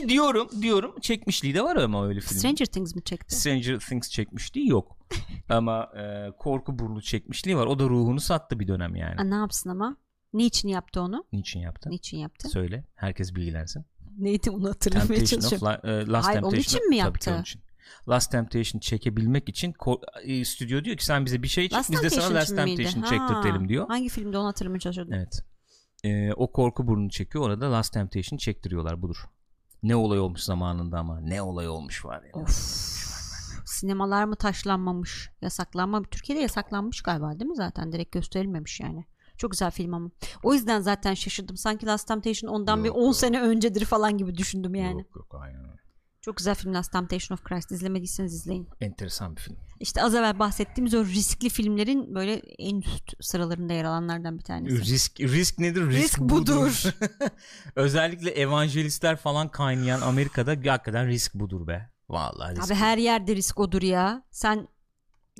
Ki diyorum diyorum çekmişliği de var ama öyle film. Stranger Things mi çekti? Stranger Things çekmişliği yok. ama e, korku burnu çekmişliği var. O da ruhunu sattı bir dönem yani. Aa, ne yapsın ama? Niçin yaptı onu? Niçin yaptı? Niçin yaptı? Söyle. Herkes bilgilensin. Neydi onu hatırlamaya Temptation of çalışıyorum. La- e, Last Hayır, onun Temptation. için mi Tabii yaptı? onun için. Last Temptation çekebilmek için e, stüdyo diyor ki sen bize bir şey çek Last biz de sana Temptation Last için miydi? Temptation Ha, çektirtelim diyor. Hangi filmde onu hatırlamaya çalışıyordum. Evet. e, o korku burnunu çekiyor. Orada Last Temptation çektiriyorlar budur. Ne olay olmuş zamanında ama ne olay olmuş var ya. Of. Sinemalar mı taşlanmamış, yasaklanmamış. Türkiye'de yasaklanmış galiba değil mi zaten? Direkt gösterilmemiş yani. Çok güzel film ama. O yüzden zaten şaşırdım. Sanki Last Temptation ondan bir Yok, 10 yok. sene öncedir falan gibi düşündüm yani. Yok yok aynen öyle. Çok güzel film Last Temptation of Christ. İzlemediyseniz izleyin. Enteresan bir film. İşte az evvel bahsettiğimiz o riskli filmlerin böyle en üst sıralarında yer alanlardan bir tanesi. Risk risk nedir? Risk, Risk budur. budur. Özellikle evangelistler falan kaynayan Amerika'da hakikaten risk budur be. Vallahi risk. Abi her yerde risk odur ya. Sen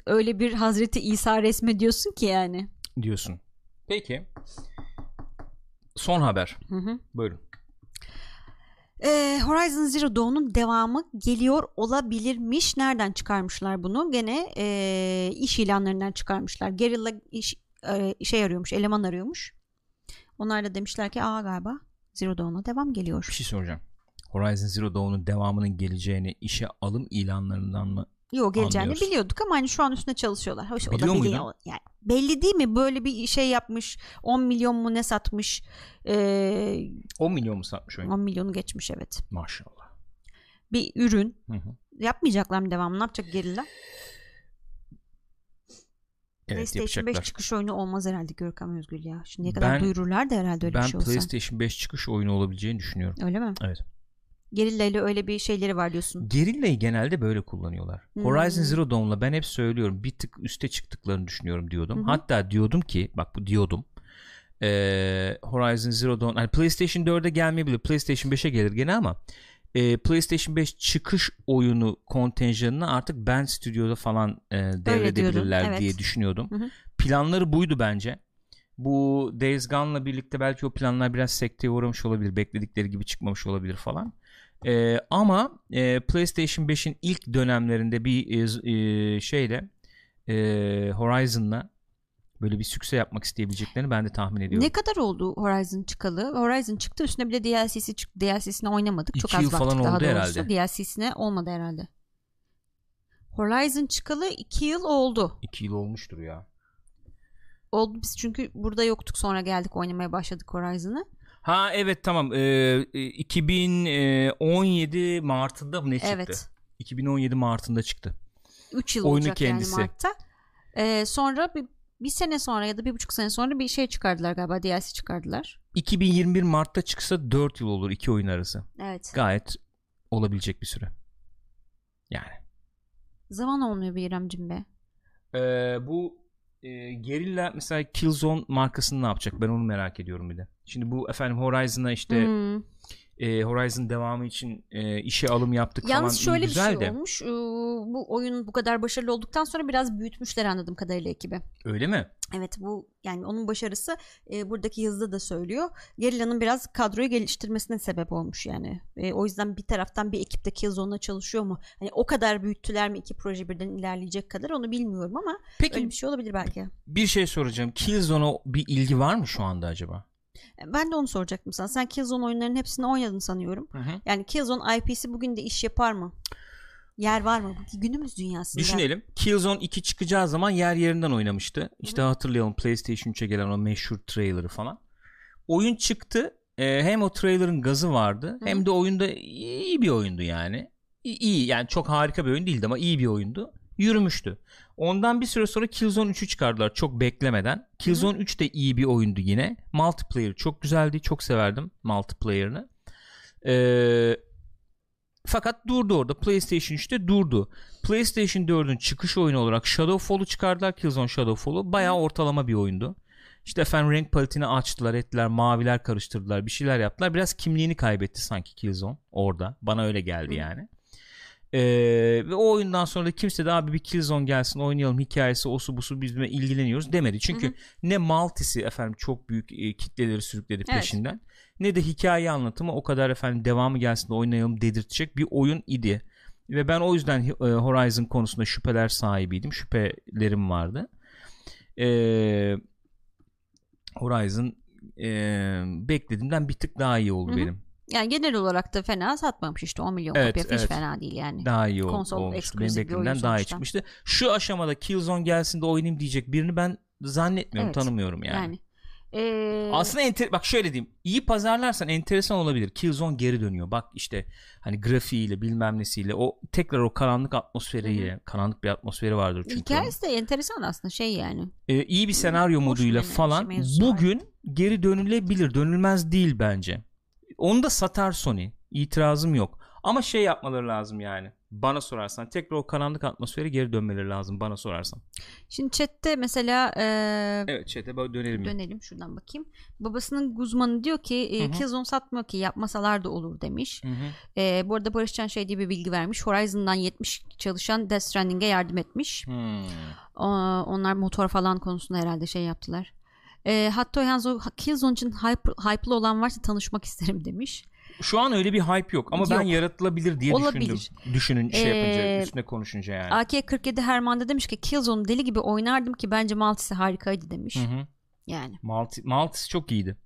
öyle bir Hazreti İsa resmediyorsun ki yani. diyorsun. Peki. Son haber. Hı hı. Buyurun. Ee, Horizon Zero Dawn'un devamı geliyor olabilirmiş. Nereden çıkarmışlar bunu? Gene ee, iş ilanlarından çıkarmışlar. Guerrilla iş, e, şey arıyormuş, eleman arıyormuş. Onlar da demişler ki aa galiba Zero Dawn'a devam Bir geliyor. şey soracağım. Horizon Zero Dawn'un devamının geleceğini işe alım ilanlarından mı? Yok geleceğini biliyorduk ama hani şu an üstüne çalışıyorlar. Hoş, o da Biliyor biliyor. Yani belli değil mi? Böyle bir şey yapmış. 10 milyon mu ne satmış? Ee, 10 milyon mu satmış oyun? 10 milyonu geçmiş evet. Maşallah. Bir ürün. Hı hı. Yapmayacaklar mı devamını? Ne yapacak Guerrilla? Evet PlayStation yapacaklar. 5 çıkış oyunu olmaz herhalde Görkem Özgül ya. Şimdiye kadar Ben- duyururlar da herhalde öyle ben bir şey olsa. PlayStation 5 çıkış oyunu olabileceğini düşünüyorum. Öyle mi? Evet. Guerrilla ile öyle bir şeyleri var diyorsun. Gerilla'yı genelde böyle kullanıyorlar. Hmm. Horizon Zero Dawn'la ben hep söylüyorum bir tık üste çıktıklarını düşünüyorum diyordum. Hı. Hatta diyordum ki bak bu diyordum. Ee, Horizon Zero Dawn hani PlayStation 4'e gelmeyebilir. PlayStation 5'e gelir gene ama e, PlayStation 5 çıkış oyunu kontenjanını artık Ben Studio'da falan e, devredebilirler evet. diye düşünüyordum. Hı hı. Planları buydu bence. Bu Days Gone'la birlikte belki o planlar biraz sekteye uğramış olabilir. Bekledikleri gibi çıkmamış olabilir falan. Ee, ama e, PlayStation 5'in ilk dönemlerinde bir e, e, şeyle e, Horizon'la böyle bir sükse yapmak isteyebileceklerini ben de tahmin ediyorum. Ne kadar oldu Horizon çıkalı? Horizon çıktı üstüne bir de DLC'si çıktı. DLC'sine oynamadık. Çok İki az yıl baktık falan daha oldu doğrusu. herhalde. DLC'sine olmadı herhalde. Horizon çıkalı 2 yıl oldu. 2 yıl olmuştur ya. Oldu biz çünkü burada yoktuk sonra geldik oynamaya başladık Horizon'ı. Ha evet tamam. Ee, e, 2017 Mart'ında mı ne çıktı? Evet. 2017 Mart'ında çıktı. 3 yıl Oyunun olacak kendisi. yani Mart'ta. Ee, sonra bir, bir sene sonra ya da bir buçuk sene sonra bir şey çıkardılar galiba DLC çıkardılar. 2021 Mart'ta çıksa 4 yıl olur iki oyun arası. Evet. Gayet olabilecek bir süre. Yani. Zaman olmuyor bir İremcim be. Ee, bu e, Guerrilla mesela Killzone markasını ne yapacak? Ben onu merak ediyorum bir de. Şimdi bu efendim Horizon'a işte Hmm. e, Horizon devamı için e, işe alım yaptık Yalnız falan iyi şöyle bir şey de. olmuş. Ee, bu oyun bu kadar başarılı olduktan sonra biraz büyütmüşler anladığım kadarıyla ekibi. Öyle mi? Evet bu yani onun başarısı e, buradaki yazıda da söylüyor. Gerilla'nın biraz kadroyu geliştirmesine sebep olmuş yani. E, o yüzden bir taraftan bir ekipte Killzone'la çalışıyor mu? Hani o kadar büyüttüler mi iki proje birden ilerleyecek kadar onu bilmiyorum ama Peki öyle bir şey olabilir belki. bir şey soracağım. Killzone'a bir ilgi var mı şu anda acaba? E, Ben de onu soracaktım sana. Sen Killzone oyunlarının hepsini oynadın sanıyorum. Hı hı. Yani Killzone IP'si bugün de iş yapar mı? Yer var mı? Günümüz dünyasında. Düşünelim. Killzone 2 çıkacağı zaman yer yerinden oynamıştı. İşte hatırlayalım PlayStation 3'e gelen o meşhur trailer'ı falan. Oyun çıktı. Ee, hem o trailer'ın gazı vardı hem de oyunda iyi bir oyundu yani. İyi yani çok harika bir oyun değildi ama iyi bir oyundu. Yürümüştü. Ondan bir süre sonra Killzone 3'ü çıkardılar çok beklemeden. Killzone 3 de iyi bir oyundu yine. Multiplayer çok güzeldi. Çok severdim multiplayer'ını. Ee, fakat durdu orada. PlayStation 3'te durdu. PlayStation 4'ün çıkış oyunu olarak Shadowfall'u çıkardılar. Killzone Shadowfall'u. Bayağı ortalama bir oyundu. İşte efendim renk paletini açtılar ettiler. Maviler karıştırdılar. Bir şeyler yaptılar. Biraz kimliğini kaybetti sanki Killzone orada. Bana öyle geldi yani. Ee, ve o oyundan sonra da kimse de abi bir Killzone gelsin oynayalım hikayesi osu busu bizimle ilgileniyoruz demedi. Çünkü Hı hı. ne Maltis'i efendim çok büyük e, kitleleri sürükledi Evet. peşinden ne de hikaye anlatımı o kadar efendim devamı gelsin de oynayalım dedirtecek bir oyun idi. Ve ben o yüzden e, Horizon konusunda şüpheler sahibiydim. Şüphelerim vardı. Ee, Horizon e, beklediğimden bir tık daha iyi oldu Hı hı. benim. Yani genel olarak da fena satmamış işte 10 milyon Evet, kopya hiç evet. fena değil yani. Daha iyi ol, Konsol olmuştu. Benim beklediğimden daha iyi çıkmıştı. Şu aşamada Killzone gelsin de oynayayım diyecek birini ben zannetmiyorum, Evet. tanımıyorum yani. Yani Ee, Aslında enter- bak şöyle diyeyim. iyi pazarlarsan enteresan olabilir. Killzone geri dönüyor. Bak işte hani grafiğiyle bilmem nesiyle o tekrar o karanlık atmosferiyle karanlık bir atmosferi vardır çünkü. hikayesi de enteresan aslında şey yani. Ee, iyi bir senaryo Hoş moduyla falan var. bugün geri dönülebilir. Dönülmez değil bence. Onu da satar Sony. İtirazım yok. Ama şey yapmaları lazım yani. Bana sorarsan tekrar o karanlık atmosfere geri dönmeleri lazım bana sorarsan. Şimdi chatte mesela e, Evet chat'e böyle dönelim. dönelim şuradan bakayım. Babasının Guzman'ı diyor ki e, Hı hı. Killzone satmıyor ki yapmasalar da olur demiş. Hı hı. E, bu arada Barışcan şey diye bir bilgi vermiş. Horizon'dan 70 çalışan Death Stranding'e yardım etmiş. Hmm. O- onlar motor falan konusunda herhalde şey yaptılar. E, hatta Hanzo Killzone için hype, hype'lı olan varsa tanışmak isterim demiş. Şu an öyle bir hype yok ama ben Yok. yaratılabilir diye Olabilir. düşündüm. Düşünün şey yapınca Ee, üstüne konuşunca yani. AK-47 Herman da demiş ki Killzone'u deli gibi oynardım ki bence Maltis'i harikaydı demiş. Hı hı. Yani. Malti, Maltis çok iyiydi.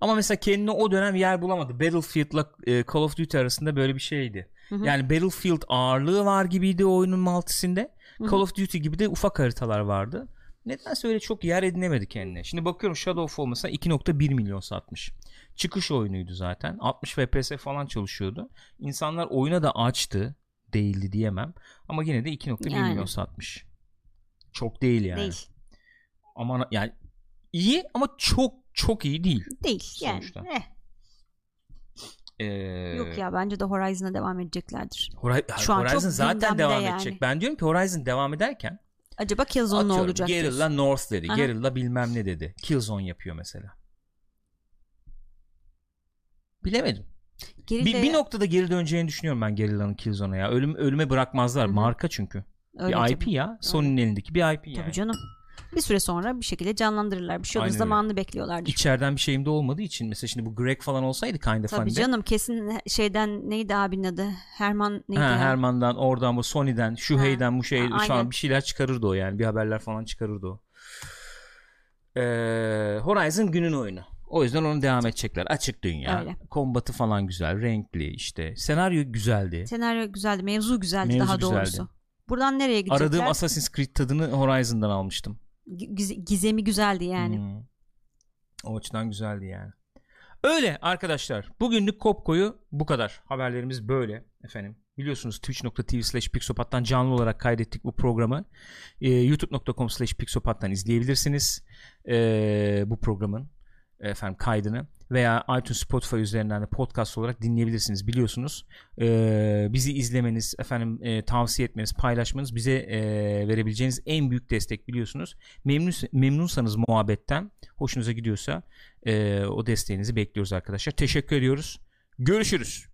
Ama mesela kendine o dönem yer bulamadı. Battlefield'la e, Call of Duty arasında böyle bir şeydi. Hı hı. Yani Battlefield ağırlığı var gibiydi oyunun Maltis'inde. Hı hı. Call of Duty gibi de ufak haritalar vardı. Nedense öyle çok yer edinemedi kendine. Şimdi bakıyorum Shadowfall mesela 2.1 milyon satmış. Çıkış oyunuydu zaten. 60 FPS falan çalışıyordu. İnsanlar oyuna da açtı. Değildi diyemem. Ama yine de 2.1 Yani. milyon satmış. Çok değil yani. Değil. Ama yani iyi ama çok çok iyi değil. Değil yani. Sonuçta. Eh, Ee, yok ya bence de Horizon'a devam edeceklerdir. Hori- Şu an Horizon çok zaten devam yani. edecek. Ben diyorum ki Horizon devam ederken Acaba Killzone ne atıyorum olacak? Guerrilla. North dedi. Aha. Guerrilla bilmem ne dedi. Killzone yapıyor mesela. Bilemedim. Bir, Guerrilla- bir noktada geri döneceğini düşünüyorum ben Guerrilla'nın Killzone'a ya. Ölüm, ölüme bırakmazlar. Hı hı. Marka çünkü. Öyle bir tabii. IP ya. Sony'nin elindeki bir IP yani. Tabii canım. Bir süre sonra bir şekilde canlandırırlar. Bir şey olur zamanını bekliyorlardır. İçeriden bir şeyim de olmadığı için mesela şimdi bu Greg falan olsaydı Kind of Tabii Fun'de. canım kesin şeyden neydi abinin adı? Herman neydi? Ha? Herman'dan oradan bu Sony'den Shuhei'den bu şey Ha, şu an bir şeyler çıkarırdı o yani bir haberler falan çıkarırdı o. Ee, Horizon günün oyunu. O yüzden onu devam edecekler. Açık dünya. Öyle. Kombatı falan güzel, renkli işte. Senaryo güzeldi. Senaryo güzeldi. Mevzu güzeldi Mevzu daha güzeldi. doğrusu. Buradan nereye gidecekler? Aradığım Assassin's Creed tadını Horizon'dan almıştım. Giz- gizemi güzeldi yani. Hmm. O açıdan güzeldi yani. Öyle arkadaşlar. Bugünlük Kopko'yu bu kadar. Haberlerimiz böyle efendim. Biliyorsunuz twitch.tv slash pixopat'tan canlı olarak kaydettik bu programı. Ee, youtube.com slash pixopat'tan izleyebilirsiniz. Ee, bu programın efendim kaydını veya iTunes Spotify üzerinden de podcast olarak dinleyebilirsiniz biliyorsunuz. Ee, bizi izlemeniz, efendim e, tavsiye etmeniz, paylaşmanız bize e, verebileceğiniz en büyük destek biliyorsunuz. Memnun memnunsanız muhabbetten, hoşunuza gidiyorsa e, o desteğinizi bekliyoruz arkadaşlar. Teşekkür ediyoruz. Görüşürüz.